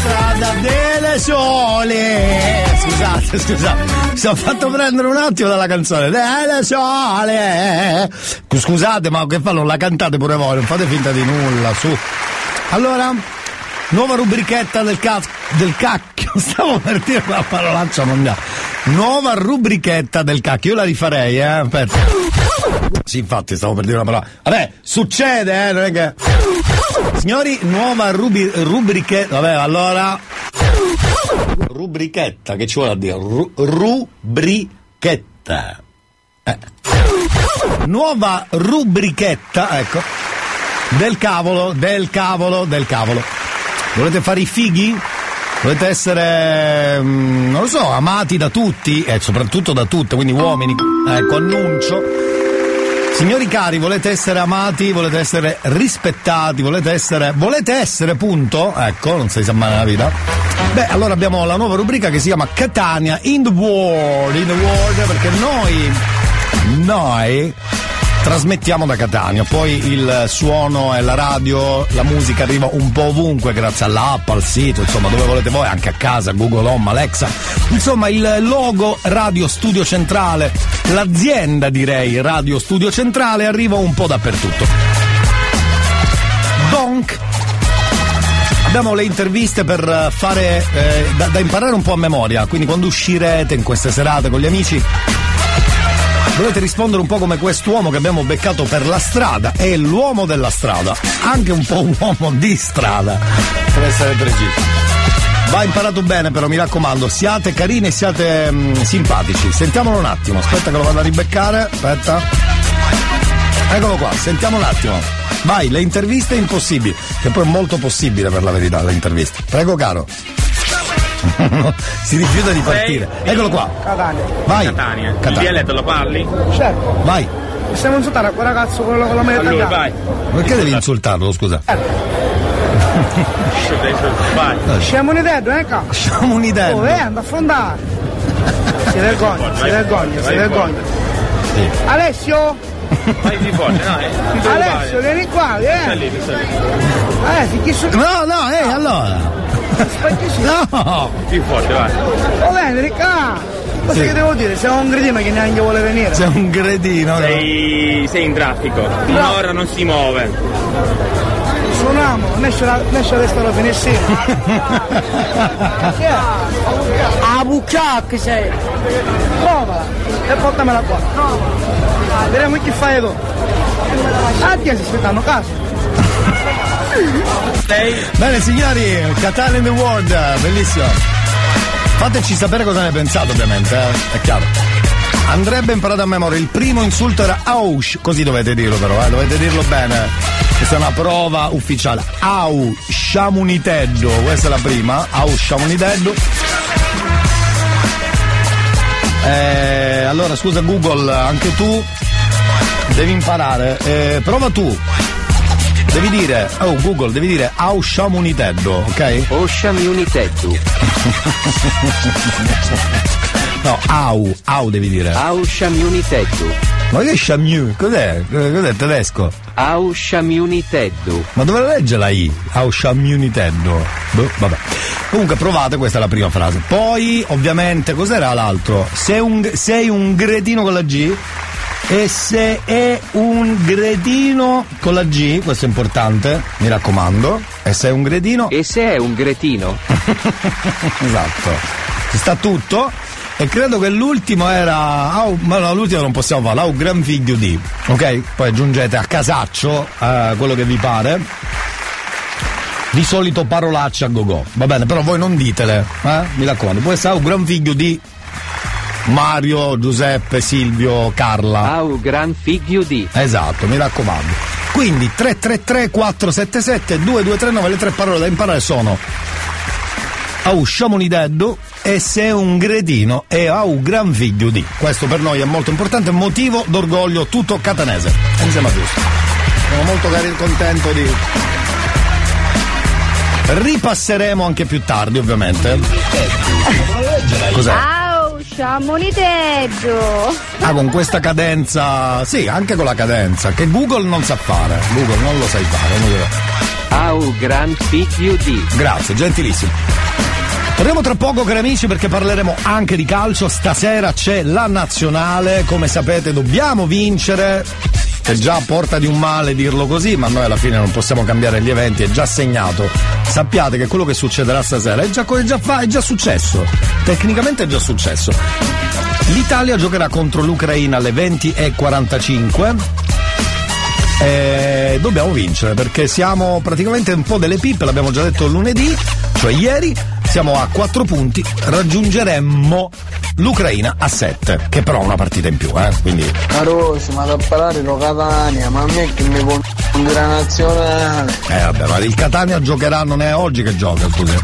sull'autostrada delle sole. Scusate, scusate, mi sono fatto prendere un attimo dalla canzone delle sole. Scusate, ma che fa? Non la cantate pure voi, non fate finta di nulla, su. Allora, nuova rubrichetta del, ca- del cacchio. Stavo per dire una parolaccia mondiale. Nuova rubrichetta del cacchio. Io la rifarei, eh. Aspetta. Sì, infatti, stavo per dire una parola. Vabbè, succede, eh, non è che. Signori, nuova rubi- rubrichetta. Vabbè, allora. Rubrichetta, che ci vuole a dire? Ru- rubrichetta. Eh. Nuova rubrichetta, ecco. Del cavolo, del cavolo, del cavolo. Volete fare i fighi? Volete essere, mm, non lo so, amati da tutti e soprattutto da tutte, quindi uomini. Ecco, annuncio. Signori cari, volete essere amati, volete essere rispettati, volete essere. Volete essere, punto? Ecco, non si sa mai nella vita. Beh, allora abbiamo la nuova rubrica che si chiama Catania in the World. In the World, perché noi. Noi trasmettiamo da Catania, poi il suono e la radio, la musica arriva un po' ovunque grazie all'app, al sito, insomma dove volete voi, anche a casa, Google Home, Alexa. Insomma il logo Radio Studio Centrale, l'azienda direi Radio Studio Centrale arriva un po' dappertutto. Donc Abbiamo le interviste per eh, fare eh, da, da imparare un po' a memoria, quindi quando uscirete in queste serate con gli amici Volete rispondere un po' come quest'uomo che abbiamo beccato per la strada? È l'uomo della strada, anche un po' un uomo di strada, per essere precisi. Va imparato bene però, mi raccomando, siate carini e siate mm, simpatici. Sentiamolo un attimo, aspetta che lo vado a ribeccare, aspetta. Eccolo qua, sentiamo un attimo. Vai, le interviste impossibili, che poi è molto possibile per la verità, le interviste. Prego caro. si rifiuta di partire. Eccolo qua. Catania. Vai. Catania. Catania. Il dialetto lo parli? Certo. Vai. Stiamo insultare a quel ragazzo con la, con la maglia Allora, vai. Perché devi insultarlo, scusa? Vai. Siamo un'idea, eh, cazzo? Siamo un'idea. Oh, eh, anda a affrontare. Si vergogna, si vergogna, si vergogna. Alessio? Vai di forte, no, eh. Alessio, vieni qua, eh. lì, lì. Eh, si chi sono? No, no, eh, allora. No! Più forte, vai. Oh, vieni, ricca. Cosa Sì. che devo dire? Siamo un gridino che neanche vuole venire. C'è un gredino. Sei, sei in traffico. Un'ora non si muove. Suoniamo, non esce la, non esce la finestra. Chi? A bucciacca sei. Provala e portamela qua. Vedremo chi fai tu. Ah, ti si aspettano a casa. Bene signori, Catania in the World, bellissimo. Fateci sapere cosa ne pensate ovviamente, eh, è chiaro. Andrebbe imparato a memoria, il primo insulto era Ausch, così dovete dirlo però, eh, dovete dirlo bene. Questa è una prova ufficiale. Au Shamuniteddo, questa è la prima, Au Shamuniteddo. Eh, allora scusa Google, anche tu devi imparare. Eh, prova tu. Devi dire, oh Google, devi dire Au Shamuniteddo, ok? O Shamuniteddo. No, au, au devi dire. Au Shamuniteddo. Ma che Shamiu? Cos'è? Cos'è tedesco? Au Shamuniteddo. Ma dove legge la I? Au Shamuniteddo. Boh, vabbè. Comunque provate, questa è la prima frase. Poi, ovviamente, cos'era l'altro? Sei un, sei un gretino con la G? E se è un gretino con la G, questo è importante, mi raccomando. E se è un gretino. E se è un gretino? esatto. Ci sta tutto. E credo che l'ultimo era. Au, ma no, l'ultimo non possiamo farlo, au gran figlio di. Ok? Poi aggiungete a casaccio eh, quello che vi pare. Di solito parolacce a go-go. Va bene, però voi non ditele, eh? Mi raccomando. Può essere au gran figlio di. Mario, Giuseppe, Silvio, Carla. Au gran figlio di. Esatto, mi raccomando. Quindi 333 477 2239 le tre parole da imparare sono Au sciamonideddo e se un gredino e au gran figlio di. Questo per noi è molto importante, motivo d'orgoglio tutto catanese. E mi sembra giusto. Sono molto contento di. Ripasseremo anche più tardi, ovviamente. Cos'è? Au, sciamoniteggio. Ah, con questa cadenza. Sì, anche con la cadenza, che Google non sa fare. Google non lo sai fare. non lo- Au gran di. Grazie, gentilissimo. Torniamo tra poco cari amici perché parleremo anche di calcio. Stasera c'è la nazionale, come sapete dobbiamo vincere. È già porta di un male dirlo così, ma noi alla fine non possiamo cambiare gli eventi, è già segnato. Sappiate che quello che succederà stasera è già, è già, è già successo. Tecnicamente è già successo. L'Italia giocherà contro l'Ucraina alle 20.45 e dobbiamo vincere perché siamo praticamente un po' delle pippe, l'abbiamo già detto lunedì, cioè ieri, siamo a 4 punti, raggiungeremmo l'Ucraina a 7, che però è una partita in più, eh, quindi Carosi, ma da parlare lo Catania, ma a me che mi confonde la nazionale. eh vabbè, ma il Catania giocherà, non è oggi che gioca, scusi.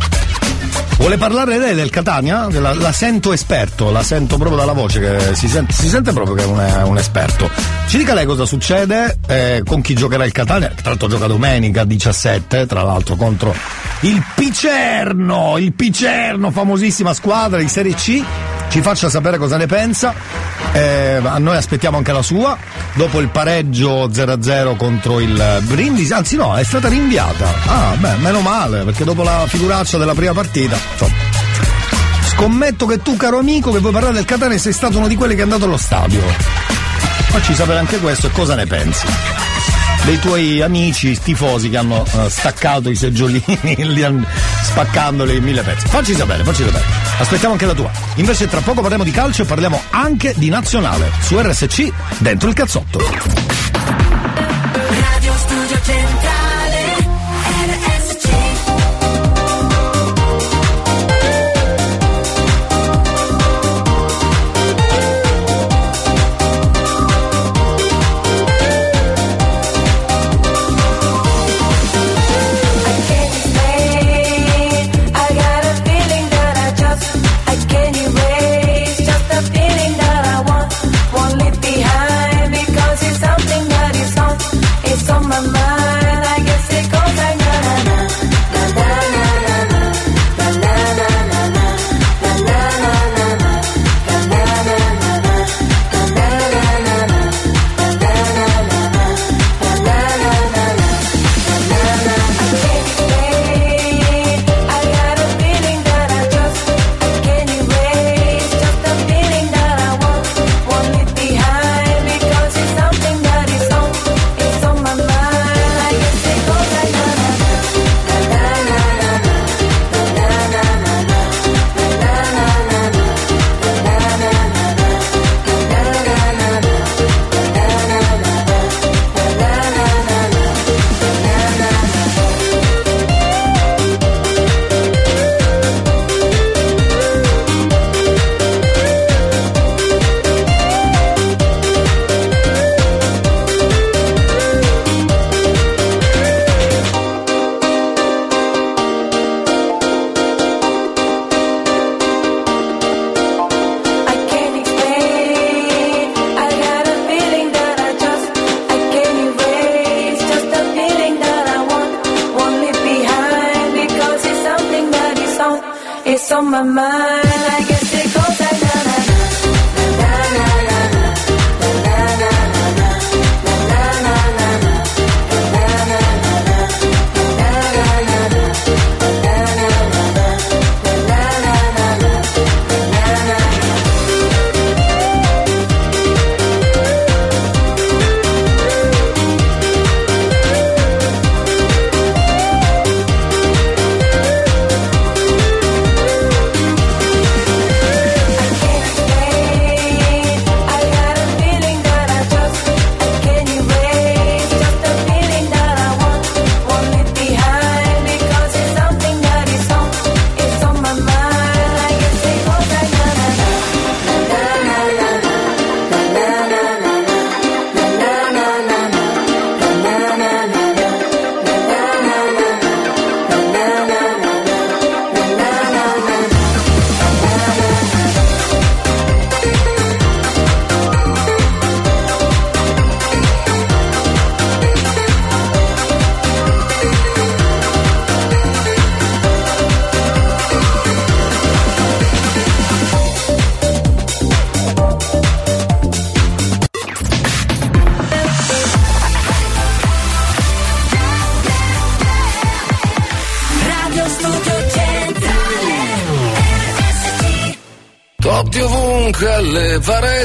Vuole parlare lei del Catania? La, la sento esperto, la sento proprio dalla voce che si sente, si sente proprio che è un, un esperto. Ci dica lei cosa succede, eh, con chi giocherà il Catania, tra l'altro gioca domenica 17, tra l'altro contro il Picerno, il Picerno, famosissima squadra di Serie C. Ci faccia sapere cosa ne pensa. Eh, noi aspettiamo anche la sua. Dopo il pareggio 0-0 contro il Brindisi, anzi no, è stata rinviata. Ah, beh, meno male, perché dopo la figuraccia della prima partita, insomma. Scommetto che tu, caro amico, che vuoi parlare del Catania, sei stato uno di quelli che è andato allo stadio. Facci sapere anche questo e cosa ne pensi. Dei tuoi amici tifosi che hanno eh, staccato i seggiolini, li han- spaccandoli in mille pezzi. Facci sapere, facci sapere. Aspettiamo anche la tua. Invece tra poco parliamo di calcio e parliamo anche di nazionale. Su RSC, dentro il cazzotto. Radio Studio Centrale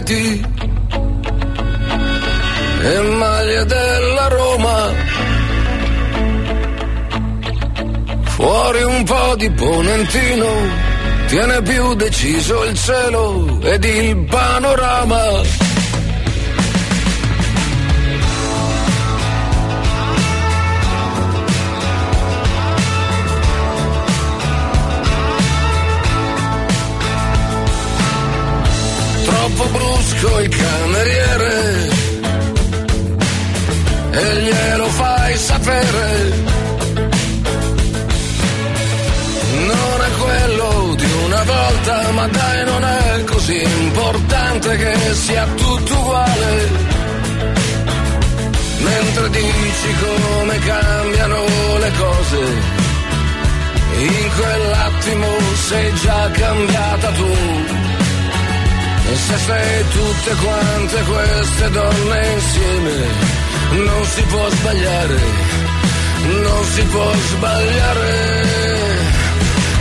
alle pareti e maglie della Roma. Fuori un po' di ponentino, tiene più deciso il cielo ed il panorama. Importante che sia tutto uguale. Mentre dici come cambiano le cose, in quell'attimo sei già cambiata tu. E se sei tutte quante queste donne insieme, non si può sbagliare, non si può sbagliare.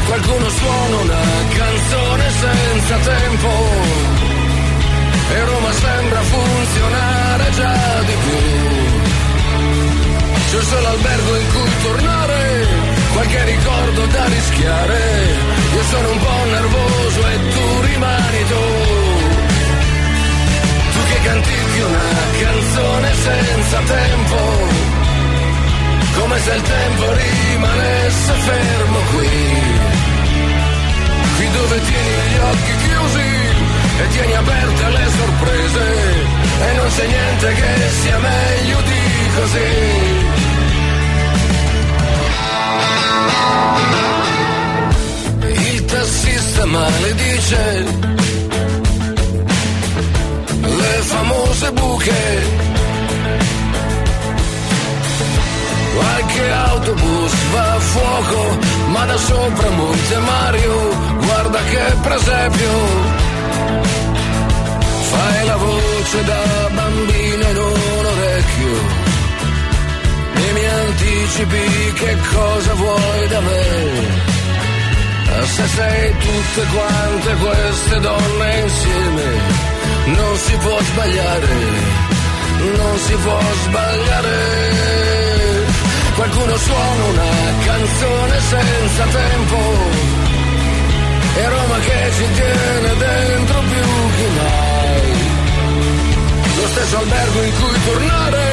Qualcuno suona una canzone senza tempo e Roma sembra funzionare già di più. C'è solo albergo in cui tornare, qualche ricordo da rischiare. Io sono un po' nervoso e tu rimani tu. Tu che cantichi una canzone senza tempo, come se il tempo rimanesse fermo qui. Qui dove tieni gli occhi chiusi e tieni aperte le sorprese e non c'è niente che sia meglio di così. Il tassista maledice le famose buche. Qualche autobus va a fuoco, ma da sopra Monte Mario, guarda che presepio. Fai la voce da bambina in un orecchio e mi anticipi che cosa vuoi da me. Se sei tutte quante queste donne insieme, non si può sbagliare, non si può sbagliare. Qualcuno suona una canzone senza tempo, e Roma che ci tiene dentro più che mai. Lo stesso albergo in cui tornare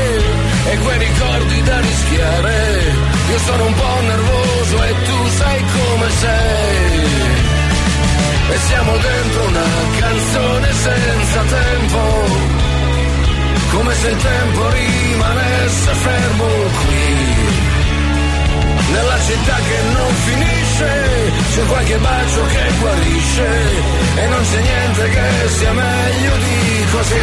e quei ricordi da rischiare. Io sono un po' nervoso e tu sai come sei. E siamo dentro una canzone senza tempo. Come se il tempo rimanesse fermo qui. Nella città che non finisce, c'è qualche bacio che guarisce. E non c'è niente che sia meglio di così.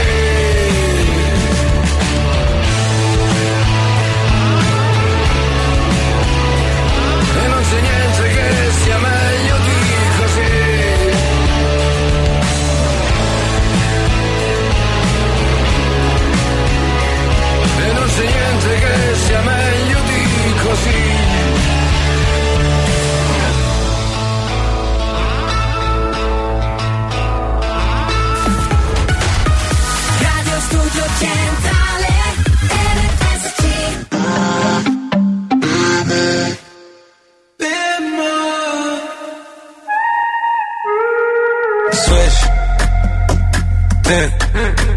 e non c'è niente che sia meglio di così. E non c'è niente che sia meglio di così. Switch. Then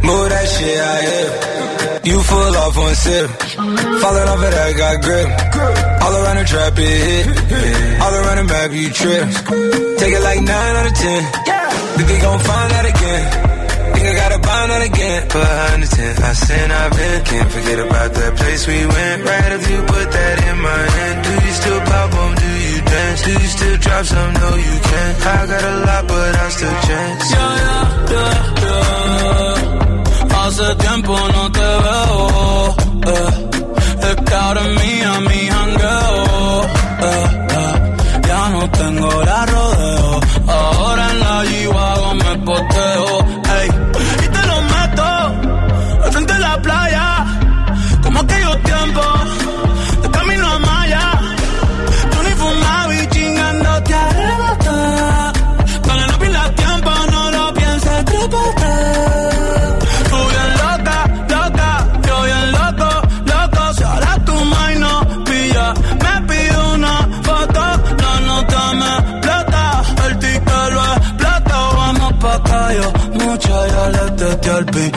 move that shit. You off one sip. Falling off of that, got grip. All around the trap, it hit. All around the map, you trip. Take it like 9 out of 10. Think we gon' find that again. Think I gotta find that again. The tent, I sin, I've been. Can't forget about that place we went. Right if you put that in my hand. Do you still pop on? Do you dance? Do you still drop some? No, you can't. I got a lot, but I still chance. Yeah, yeah, yeah, yeah. Hace tiempo no te veo. Eh. Es que ahora es mía, mi jangueo. Eh, eh. Ya no tengo la rodeo. Ahora en la G-Wagon me poteo. golpe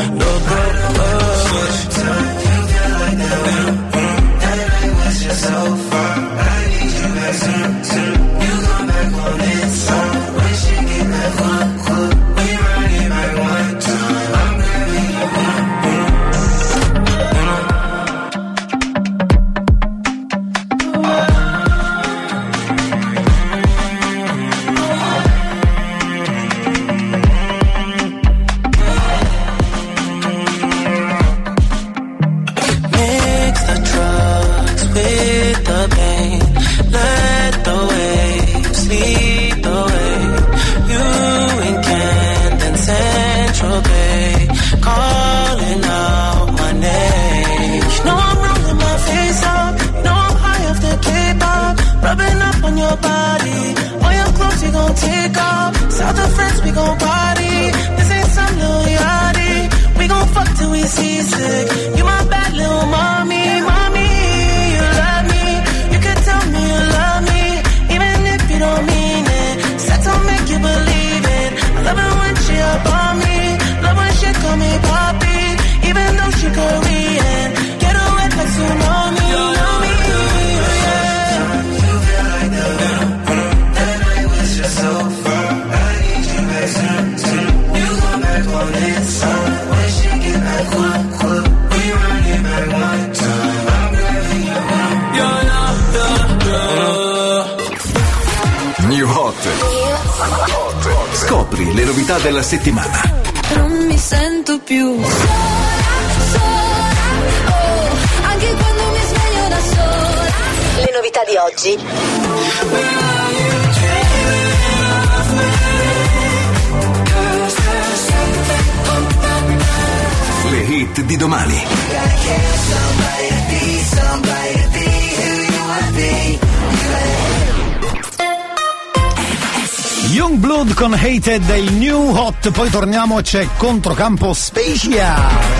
della settimana. Non mi sento più sola, sola, oh, anche quando mi sveglio da sola. Le novità di oggi. Le hit di domani. Youngblood con Hated del New Hot, poi torniamo, c'è Controcampo Spacia.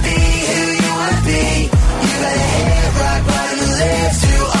be. You gotta hit rock bottom and live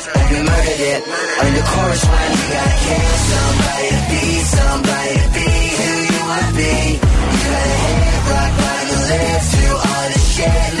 You murdered it. And the chorus went, you gotta kill somebody to be somebody to be who you wanna be. You gotta hit rock bottom live through all the shit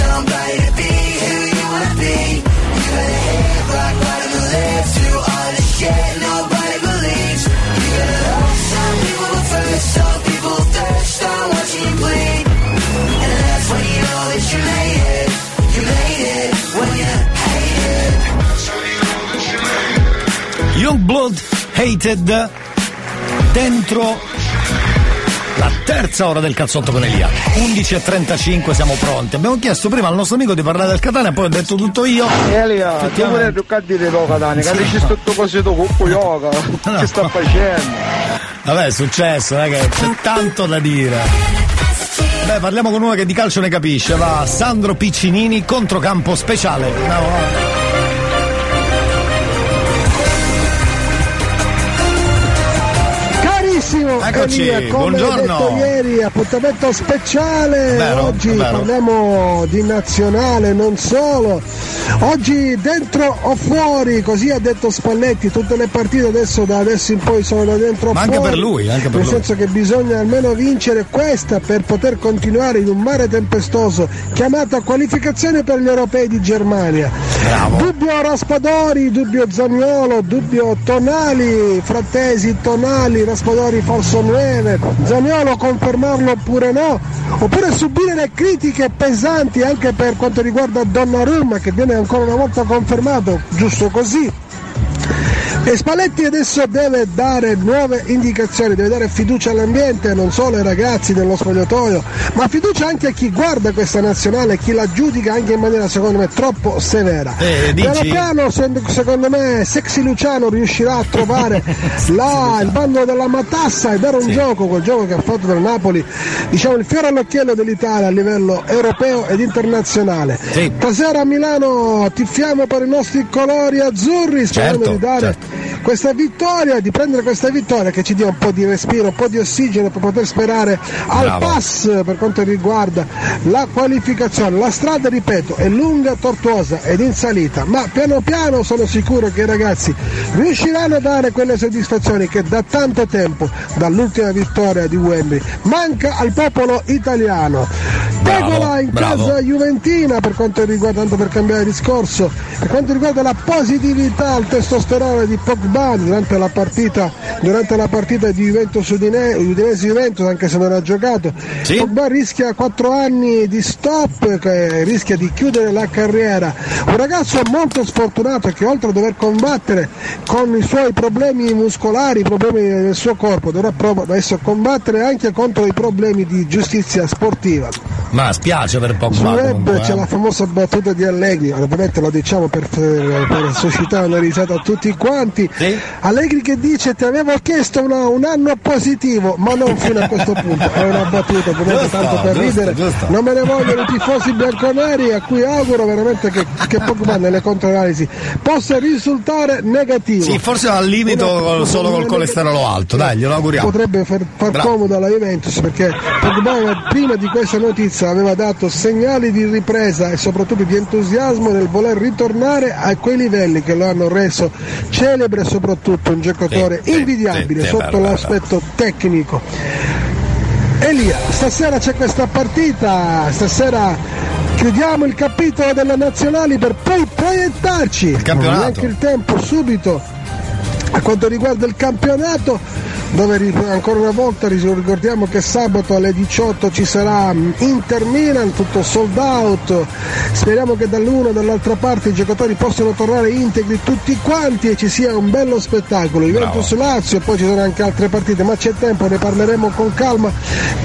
somebody to be who you wanna be. You got a head rock bottom live through all the shit nobody believes. You gotta love some people first, some people thirst, start watching you bleed. And that's when you know that you made it. You made it when you hate it. Young Blood hated the dentro la terza ora del cazzotto con Elia. 11.35 siamo pronti. Abbiamo chiesto prima al nostro amico di parlare del Catania, poi ho detto tutto io. Elia, tu Effettivamente. vorrei più cadere lo Catania, che dici tutto così tu coppo yoga, che sta facendo? Vabbè, è successo, è che c'è tanto da dire. Beh, parliamo con uno che di calcio ne capisce. Va Sandro Piccinini, controcampo speciale. No, Carissimo Eccoci, Elia, come buongiorno. detto ieri, appuntamento speciale. Vero, Oggi vero. parliamo di nazionale, non solo. Oggi dentro o fuori, così ha detto Spalletti, tutte le partite adesso da adesso in poi sono dentro o Ma anche fuori. per lui, anche per Nel lui. senso che bisogna almeno vincere questa per poter continuare in un mare tempestoso chiamato qualificazione per gli europei di Germania. Dubbio Raspadori, dubbio Zaniolo, dubbio Tonali, Frattesi, Tonali, Raspadori falso 9, Zaniolo confermarlo oppure no, oppure subire le critiche pesanti anche per quanto riguarda Donnarumma che viene ancora una volta confermato, giusto così. E Spalletti adesso deve dare nuove indicazioni, deve dare fiducia all'ambiente, non solo ai ragazzi dello spogliatoio, ma fiducia anche a chi guarda questa nazionale, chi la giudica anche in maniera secondo me troppo severa. Eh? Piano piano se- secondo me Sexy Luciano riuscirà a trovare là il bando della matassa e dare un gioco, quel gioco che ha fatto del Napoli, diciamo il fiore all'occhiello dell'Italia a livello europeo ed internazionale. Stasera a Milano tifiamo per i nostri colori azzurri sperando Certo, di dare certo. Questa vittoria, di prendere questa vittoria che ci dia un po' di respiro, un po' di ossigeno per poter sperare al Bravo. pass per quanto riguarda la qualificazione. La strada, ripeto, è lunga, tortuosa ed in salita, ma piano piano sono sicuro che i ragazzi riusciranno a dare quelle soddisfazioni che da tanto tempo, dall'ultima vittoria di Wembley, manca al popolo italiano. Tegola in bravo. casa Juventina per quanto riguarda, tanto per cambiare discorso, per quanto riguarda la positività, il testosterone di Pogba durante la partita, durante la partita di Juventus Udine- Udinese Juventus, anche se non ha giocato, Pogba rischia 4 anni di stop, rischia di chiudere la carriera. Un ragazzo molto sfortunato che oltre a dover combattere con i suoi problemi muscolari, i problemi del suo corpo, dovrà adesso combattere anche contro i problemi di giustizia sportiva. Ma spiace per Pogba Sul web comunque, c'è eh. la famosa battuta di Allegri, ovviamente lo diciamo per, per suscitare una risata a tutti quanti. Allegri che dice ti avevo chiesto una- un anno positivo, ma non fino a questo punto. È una battuta, Giusto, tanto per giusto, ridere. giusto. Non me ne vogliono i tifosi bianconeri a cui auguro veramente che, che Pogba nelle controanalisi possa risultare negativo. Sì, forse al limite solo col colesterolo alto, dai, glielo auguriamo. potrebbe far, far Bravo. comodo alla Juventus perché Pogba prima di questa notizia aveva dato segnali di ripresa e soprattutto di entusiasmo nel voler ritornare a quei livelli che lo hanno reso celebre e soprattutto un giocatore sì, invidiabile sì, sì, sotto l'aspetto tecnico. Elia, stasera c'è questa partita, stasera chiudiamo il capitolo delle nazionali per poi proiettarci. Il campionato. Neanche il tempo subito a quanto riguarda il campionato dove ancora una volta ricordiamo che sabato alle 18 ci sarà mm, Inter Milan tutto sold out. Speriamo che dall'una e dall'altra parte i giocatori possano tornare integri tutti quanti e ci sia un bello spettacolo. Juventus Lazio e poi ci sono anche altre partite ma c'è tempo ne parleremo con calma.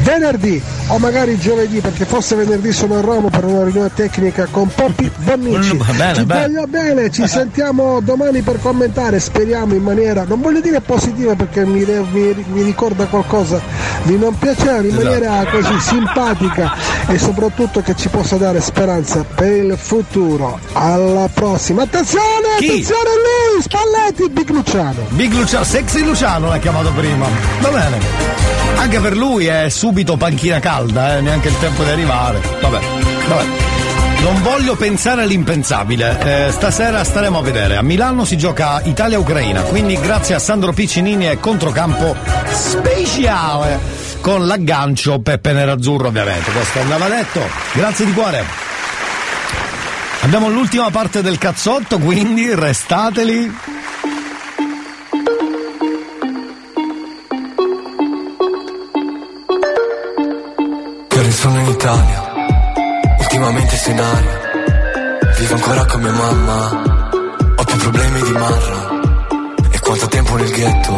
Venerdì o magari giovedì perché forse venerdì sono a Roma per una riunione tecnica con Poppi Bonnici. Mm, bene, ci bene. voglio bene, ci sentiamo domani per commentare, speriamo in maniera, non voglio dire positiva perché mi, mi- mi ricorda qualcosa di non piacere, in Esatto. maniera così simpatica e soprattutto che ci possa dare speranza per il futuro. Alla prossima, attenzione, Chi? attenzione lì, Spalletti, Big Luciano. Big Luciano, Sexy Luciano l'ha chiamato prima. Va bene. Anche per lui è subito panchina calda, eh, neanche il tempo di arrivare. Vabbè, vabbè. Non voglio pensare all'impensabile. Eh, stasera staremo a vedere. A Milano si gioca Italia-Ucraina, quindi grazie a Sandro Piccinini è controcampo speciale con l'aggancio Peppe Nerazzurro ovviamente. Questo andava detto. Grazie di cuore. Abbiamo l'ultima parte del cazzotto, quindi restateli. Che sono in Italia, ultimamente sei in aria. Vivo ancora con mia mamma, ho più problemi di Marra. E Quanto tempo nel ghetto,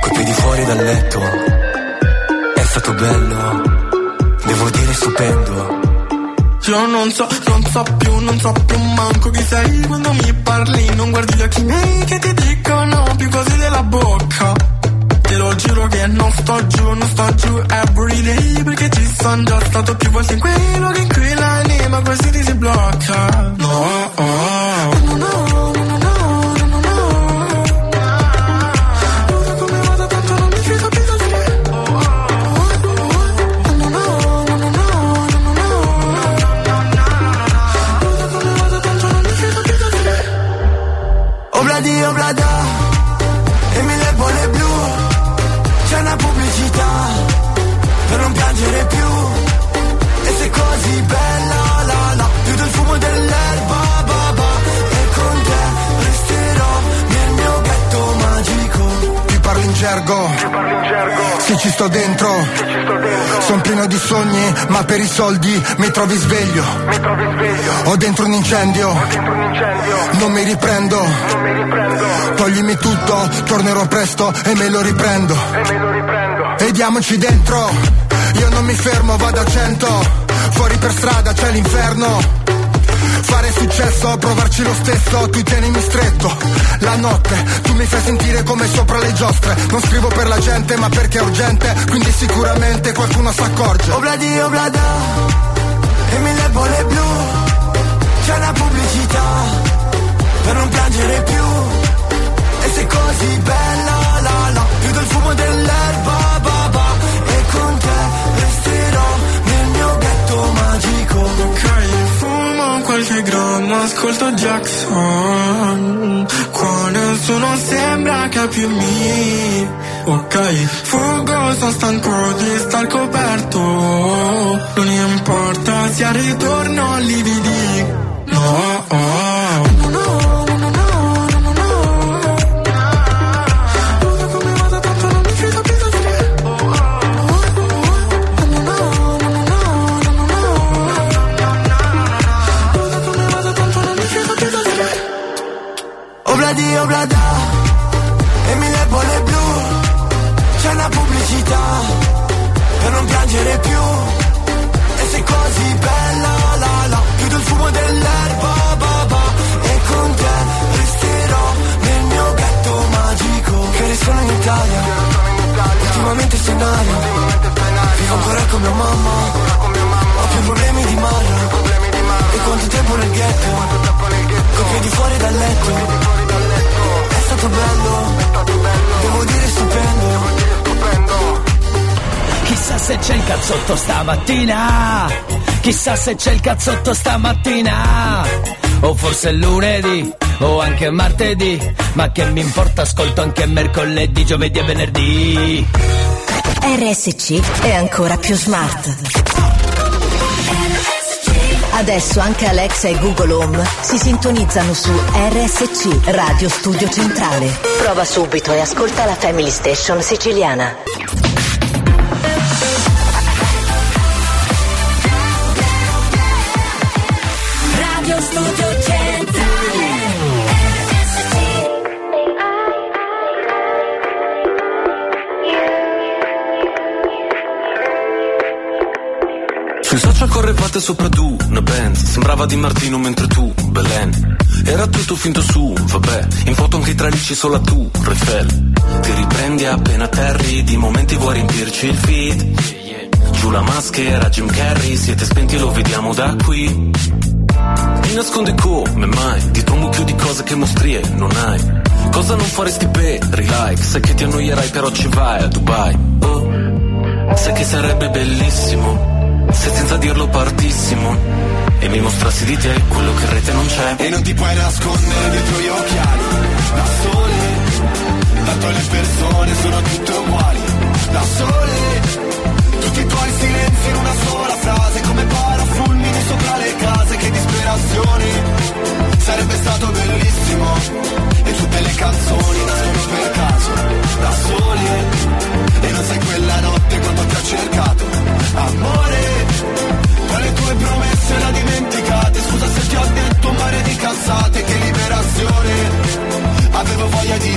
coi piedi fuori dal letto. È stato bello, devo dire stupendo. Io non so, non so più, non so più manco chi sei quando mi parli. Non guardi gli occhi miei che ti dicono più cose della bocca. Te lo giuro che non sto giù, non sto giù every day perché ci sono già stato più volte in quei luoghi in cui l'anima quasi ti si. Sto dentro, sono pieno di sogni, ma per i soldi mi trovi sveglio. Ho dentro un incendio, non mi riprendo. Toglimi tutto, tornerò presto e me lo riprendo. E diamoci dentro, io non mi fermo, vado a cento. Fuori per strada c'è l'inferno. Fare successo, provarci lo stesso, tu tienimi stretto. La notte, tu mi fai sentire come sopra le giostre. Non scrivo per la gente, ma perché è urgente, quindi sicuramente qualcuno s'accorge. Obladi, oblada, e mille bolle blu. C'è una pubblicità per non piangere più. E sei così bella, la la, più del fumo dell'erba, ba ba. E con te resterò nel mio ghetto magico. Ok, qualche grammo, ascolto Jackson. Qua nessuno sembra capirmi. Ok, fuggo, sono stanco di star coperto. Non importa se al ritorno lividi. No, oh. no, con mia mamma, ho più problemi di Mara. E quanto tempo nel ghetto, coi piedi fuori dal letto. È stato bello, devo dire stupendo. Chissà se c'è il cazzotto stamattina. Chissà se c'è il cazzotto stamattina. O forse lunedì, o anche martedì. Ma che mi importa, ascolto anche mercoledì, giovedì e venerdì. RSC è ancora più smart. Adesso anche Alexa e Google Home si sintonizzano su RSC Radio Studio Centrale. Prova subito e ascolta la Family Station siciliana. Correvate sopra tu, una band. Sembrava di Martino mentre tu, Belen. Era tutto finto su, vabbè. In foto anche i tralicci solo tu, Refel Ti riprendi appena terri Di momenti vuoi riempirci il feed. Giù la maschera, Jim Carrey Siete spenti, lo vediamo da qui. Ti nascondi come mai Dietro un mucchio di cose che mostrie non hai. Cosa non faresti per like Sai che ti annoierai però ci vai a Dubai. Oh, sai che sarebbe bellissimo se senza dirlo partissimo. E mi mostrassi di te quello che in rete non c'è. E non ti puoi nascondere dietro gli occhiali. Da sole Tanto le persone sono tutte uguali. Da sole Tutti i tuoi silenzi in una sola frase Come parafulmini sopra le case Che disperazione Sarebbe stato bellissimo. E tutte le canzoni nascono per caso Da sole E non sai quella notte quando ti ho cercato. Amore Poi le tue promesse ho dimenticate. Scusa se ti ho detto un mare di cazzate Che liberazione. Avevo voglia di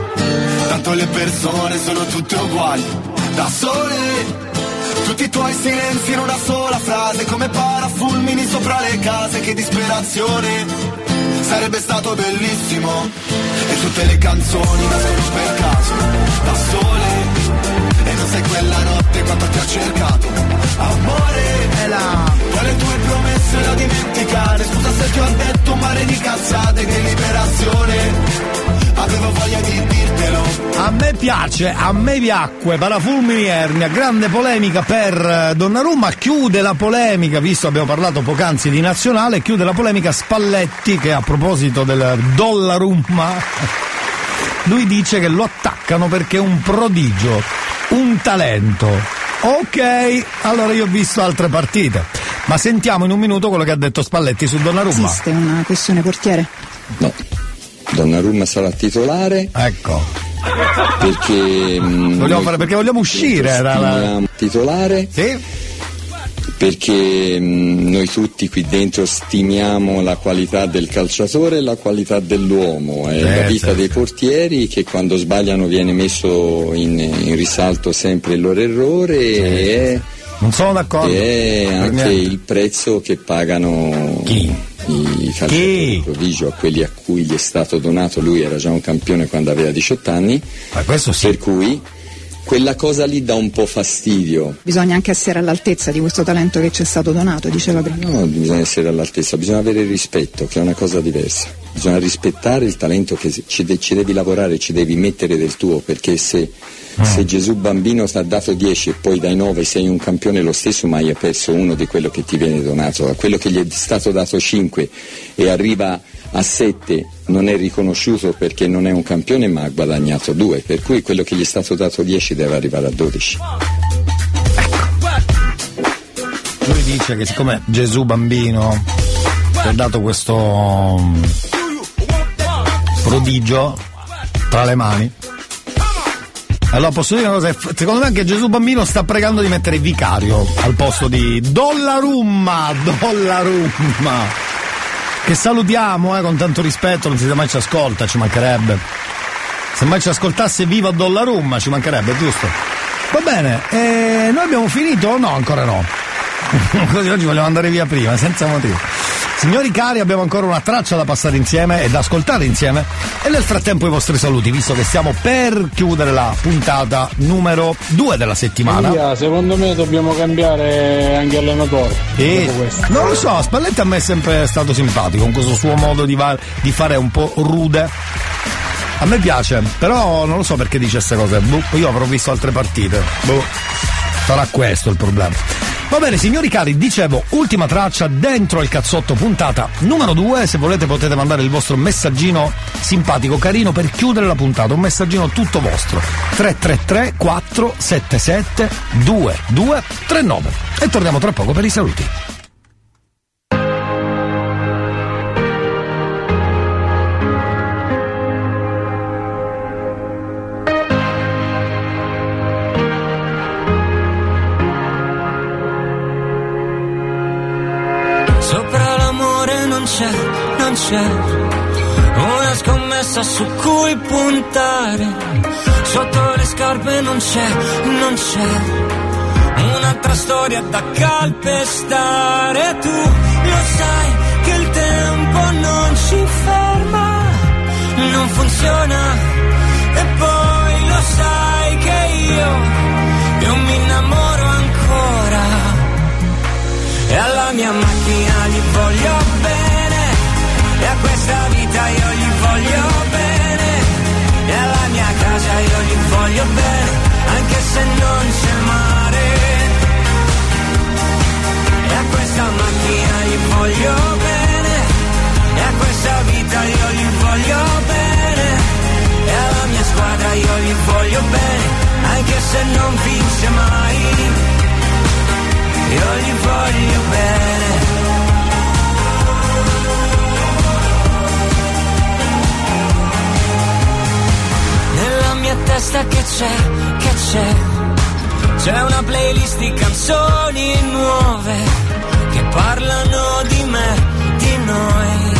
Tanto le persone sono tutte uguali. Da sole. Tutti i tuoi silenzi in una sola frase Come parafulmini sopra le case Che disperazione. Sarebbe stato bellissimo. E tutte le canzoni nascono per caso. Da sole E non sei quella notte quando ti ho cercato. Amore E là. Le tue promesse le ho dimenticate Scusa se ti ho detto un mare di cazzate Che liberazione. Avevo voglia di dirtelo. A me piace, a me piacque, Parafulmini Ernia, grande polemica per eh, Donnarumma, chiude la polemica, visto abbiamo parlato poc'anzi di nazionale, chiude la polemica Spalletti che a proposito del Dollarumma, lui dice che lo attaccano perché è un prodigio, un talento. Ok, allora io ho visto altre partite, ma sentiamo in un minuto quello che ha detto Spalletti su Donnarumma. Esiste una questione portiere? No. Donnarumma sarà titolare. Ecco. Perché. mm, Vogliamo fare- perché vogliamo uscire dalla- Titolare. Sì. Perché mm, noi tutti qui dentro stimiamo la qualità del calciatore e la qualità dell'uomo. È Eh, la vita certo. dei portieri che quando sbagliano viene messo in, in risalto sempre il loro errore e Non sono d'accordo. e anche il prezzo che pagano i calciatori prodigio a quelli a cui gli è stato donato. Lui era già un campione quando aveva 18 anni. Per cui quella cosa lì dà un po' fastidio. Bisogna anche essere all'altezza di questo talento che ci è stato donato, diceva prima. No, bisogna essere all'altezza, bisogna avere rispetto, che è una cosa diversa. Bisogna rispettare il talento che ci, de- ci devi lavorare, ci devi mettere del tuo, perché se, se Gesù bambino ti ha dato 10 e poi dai 9 sei un campione lo stesso, ma hai perso uno di quello che ti viene donato. A quello che gli è stato dato 5 e arriva a 7 non è riconosciuto perché non è un campione ma ha guadagnato 2, per cui quello che gli è stato dato 10 deve arrivare a 12. Lui dice che siccome Gesù bambino ti ha dato questo mm, prodigio tra le mani. Allora posso dire una cosa, secondo me anche Gesù bambino sta pregando di mettere vicario al posto di Dollarumma, Dollarumma. Che salutiamo eh, con tanto rispetto, non si sa mai ci ascolta, ci mancherebbe. Se mai ci ascoltasse viva Dollarumma ci mancherebbe, giusto? Va bene, eh, noi abbiamo finito o no? Ancora no. Così oggi vogliamo andare via prima, senza motivo. Signori cari, abbiamo ancora una traccia da passare insieme e da ascoltare insieme. E nel frattempo i vostri saluti, visto che stiamo per chiudere la puntata numero 2 della settimana. Via, secondo me dobbiamo cambiare anche allenatore. E non lo so, Spalletti a me è sempre stato simpatico con questo suo modo di, va- di fare un po' rude. A me piace, però non lo so perché dice queste cose. Boh, io avrò visto altre partite. Boh. Sarà questo il problema. Va bene, signori cari, dicevo, ultima traccia dentro il cazzotto puntata numero 2. Se volete potete mandare il vostro messaggino simpatico, carino per chiudere la puntata. Un messaggino tutto vostro. 333 477 2239. E torniamo tra poco per i saluti. Scommessa su cui puntare. Sotto le scarpe non c'è, non c'è un'altra storia da calpestare. Tu lo sai che il tempo non ci ferma, non funziona. E poi lo sai che io, io mi innamoro ancora. E alla mia macchina gli voglio bene, e a questa vita io gli voglio voglio bene, anche se non c'è mare. E a questa macchina gli voglio bene, e a questa vita io gli voglio bene, e alla mia squadra io gli voglio bene, anche se non vince mai. Io gli voglio bene. Mia testa che c'è, che c'è? C'è una playlist di canzoni nuove che parlano di me, di noi.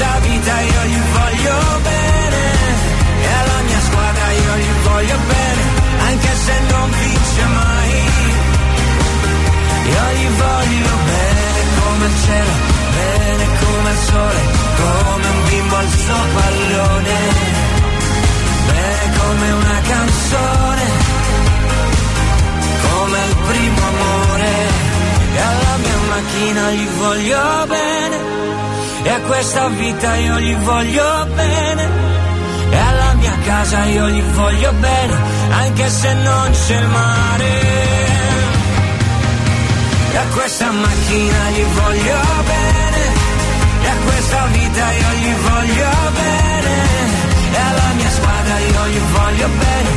Questa vita io gli voglio bene, e alla mia squadra io gli voglio bene, anche se non vince mai. Io gli voglio bene come il cielo, bene come il sole, come un bimbo al suo pallone, bene come una canzone, come il primo amore. E alla mia macchina gli voglio bene, e a questa vita io gli voglio bene, e alla mia casa io gli voglio bene, anche se non c'è il mare. E a questa macchina gli voglio bene, e a questa vita io gli voglio bene, e alla mia squadra io gli voglio bene,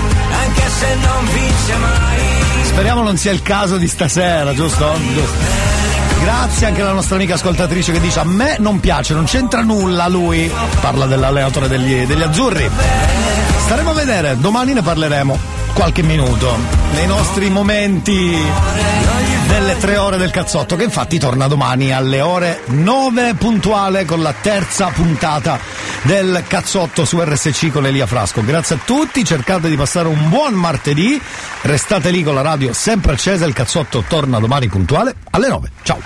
anche se non vince mai. Speriamo non sia il caso di stasera, giusto? Giusto. Grazie anche alla nostra amica ascoltatrice che dice a me non piace, non c'entra nulla lui. Parla dell'allenatore degli, degli azzurri. Staremo a vedere, domani ne parleremo qualche minuto nei nostri momenti delle tre ore del cazzotto che infatti torna domani alle ore 9 puntuale con la terza puntata del cazzotto su RSC con Elia Frasco. Grazie a tutti cercate di passare un buon martedì. Restate lì con la radio sempre accesa il cazzotto torna domani puntuale alle 9 ciao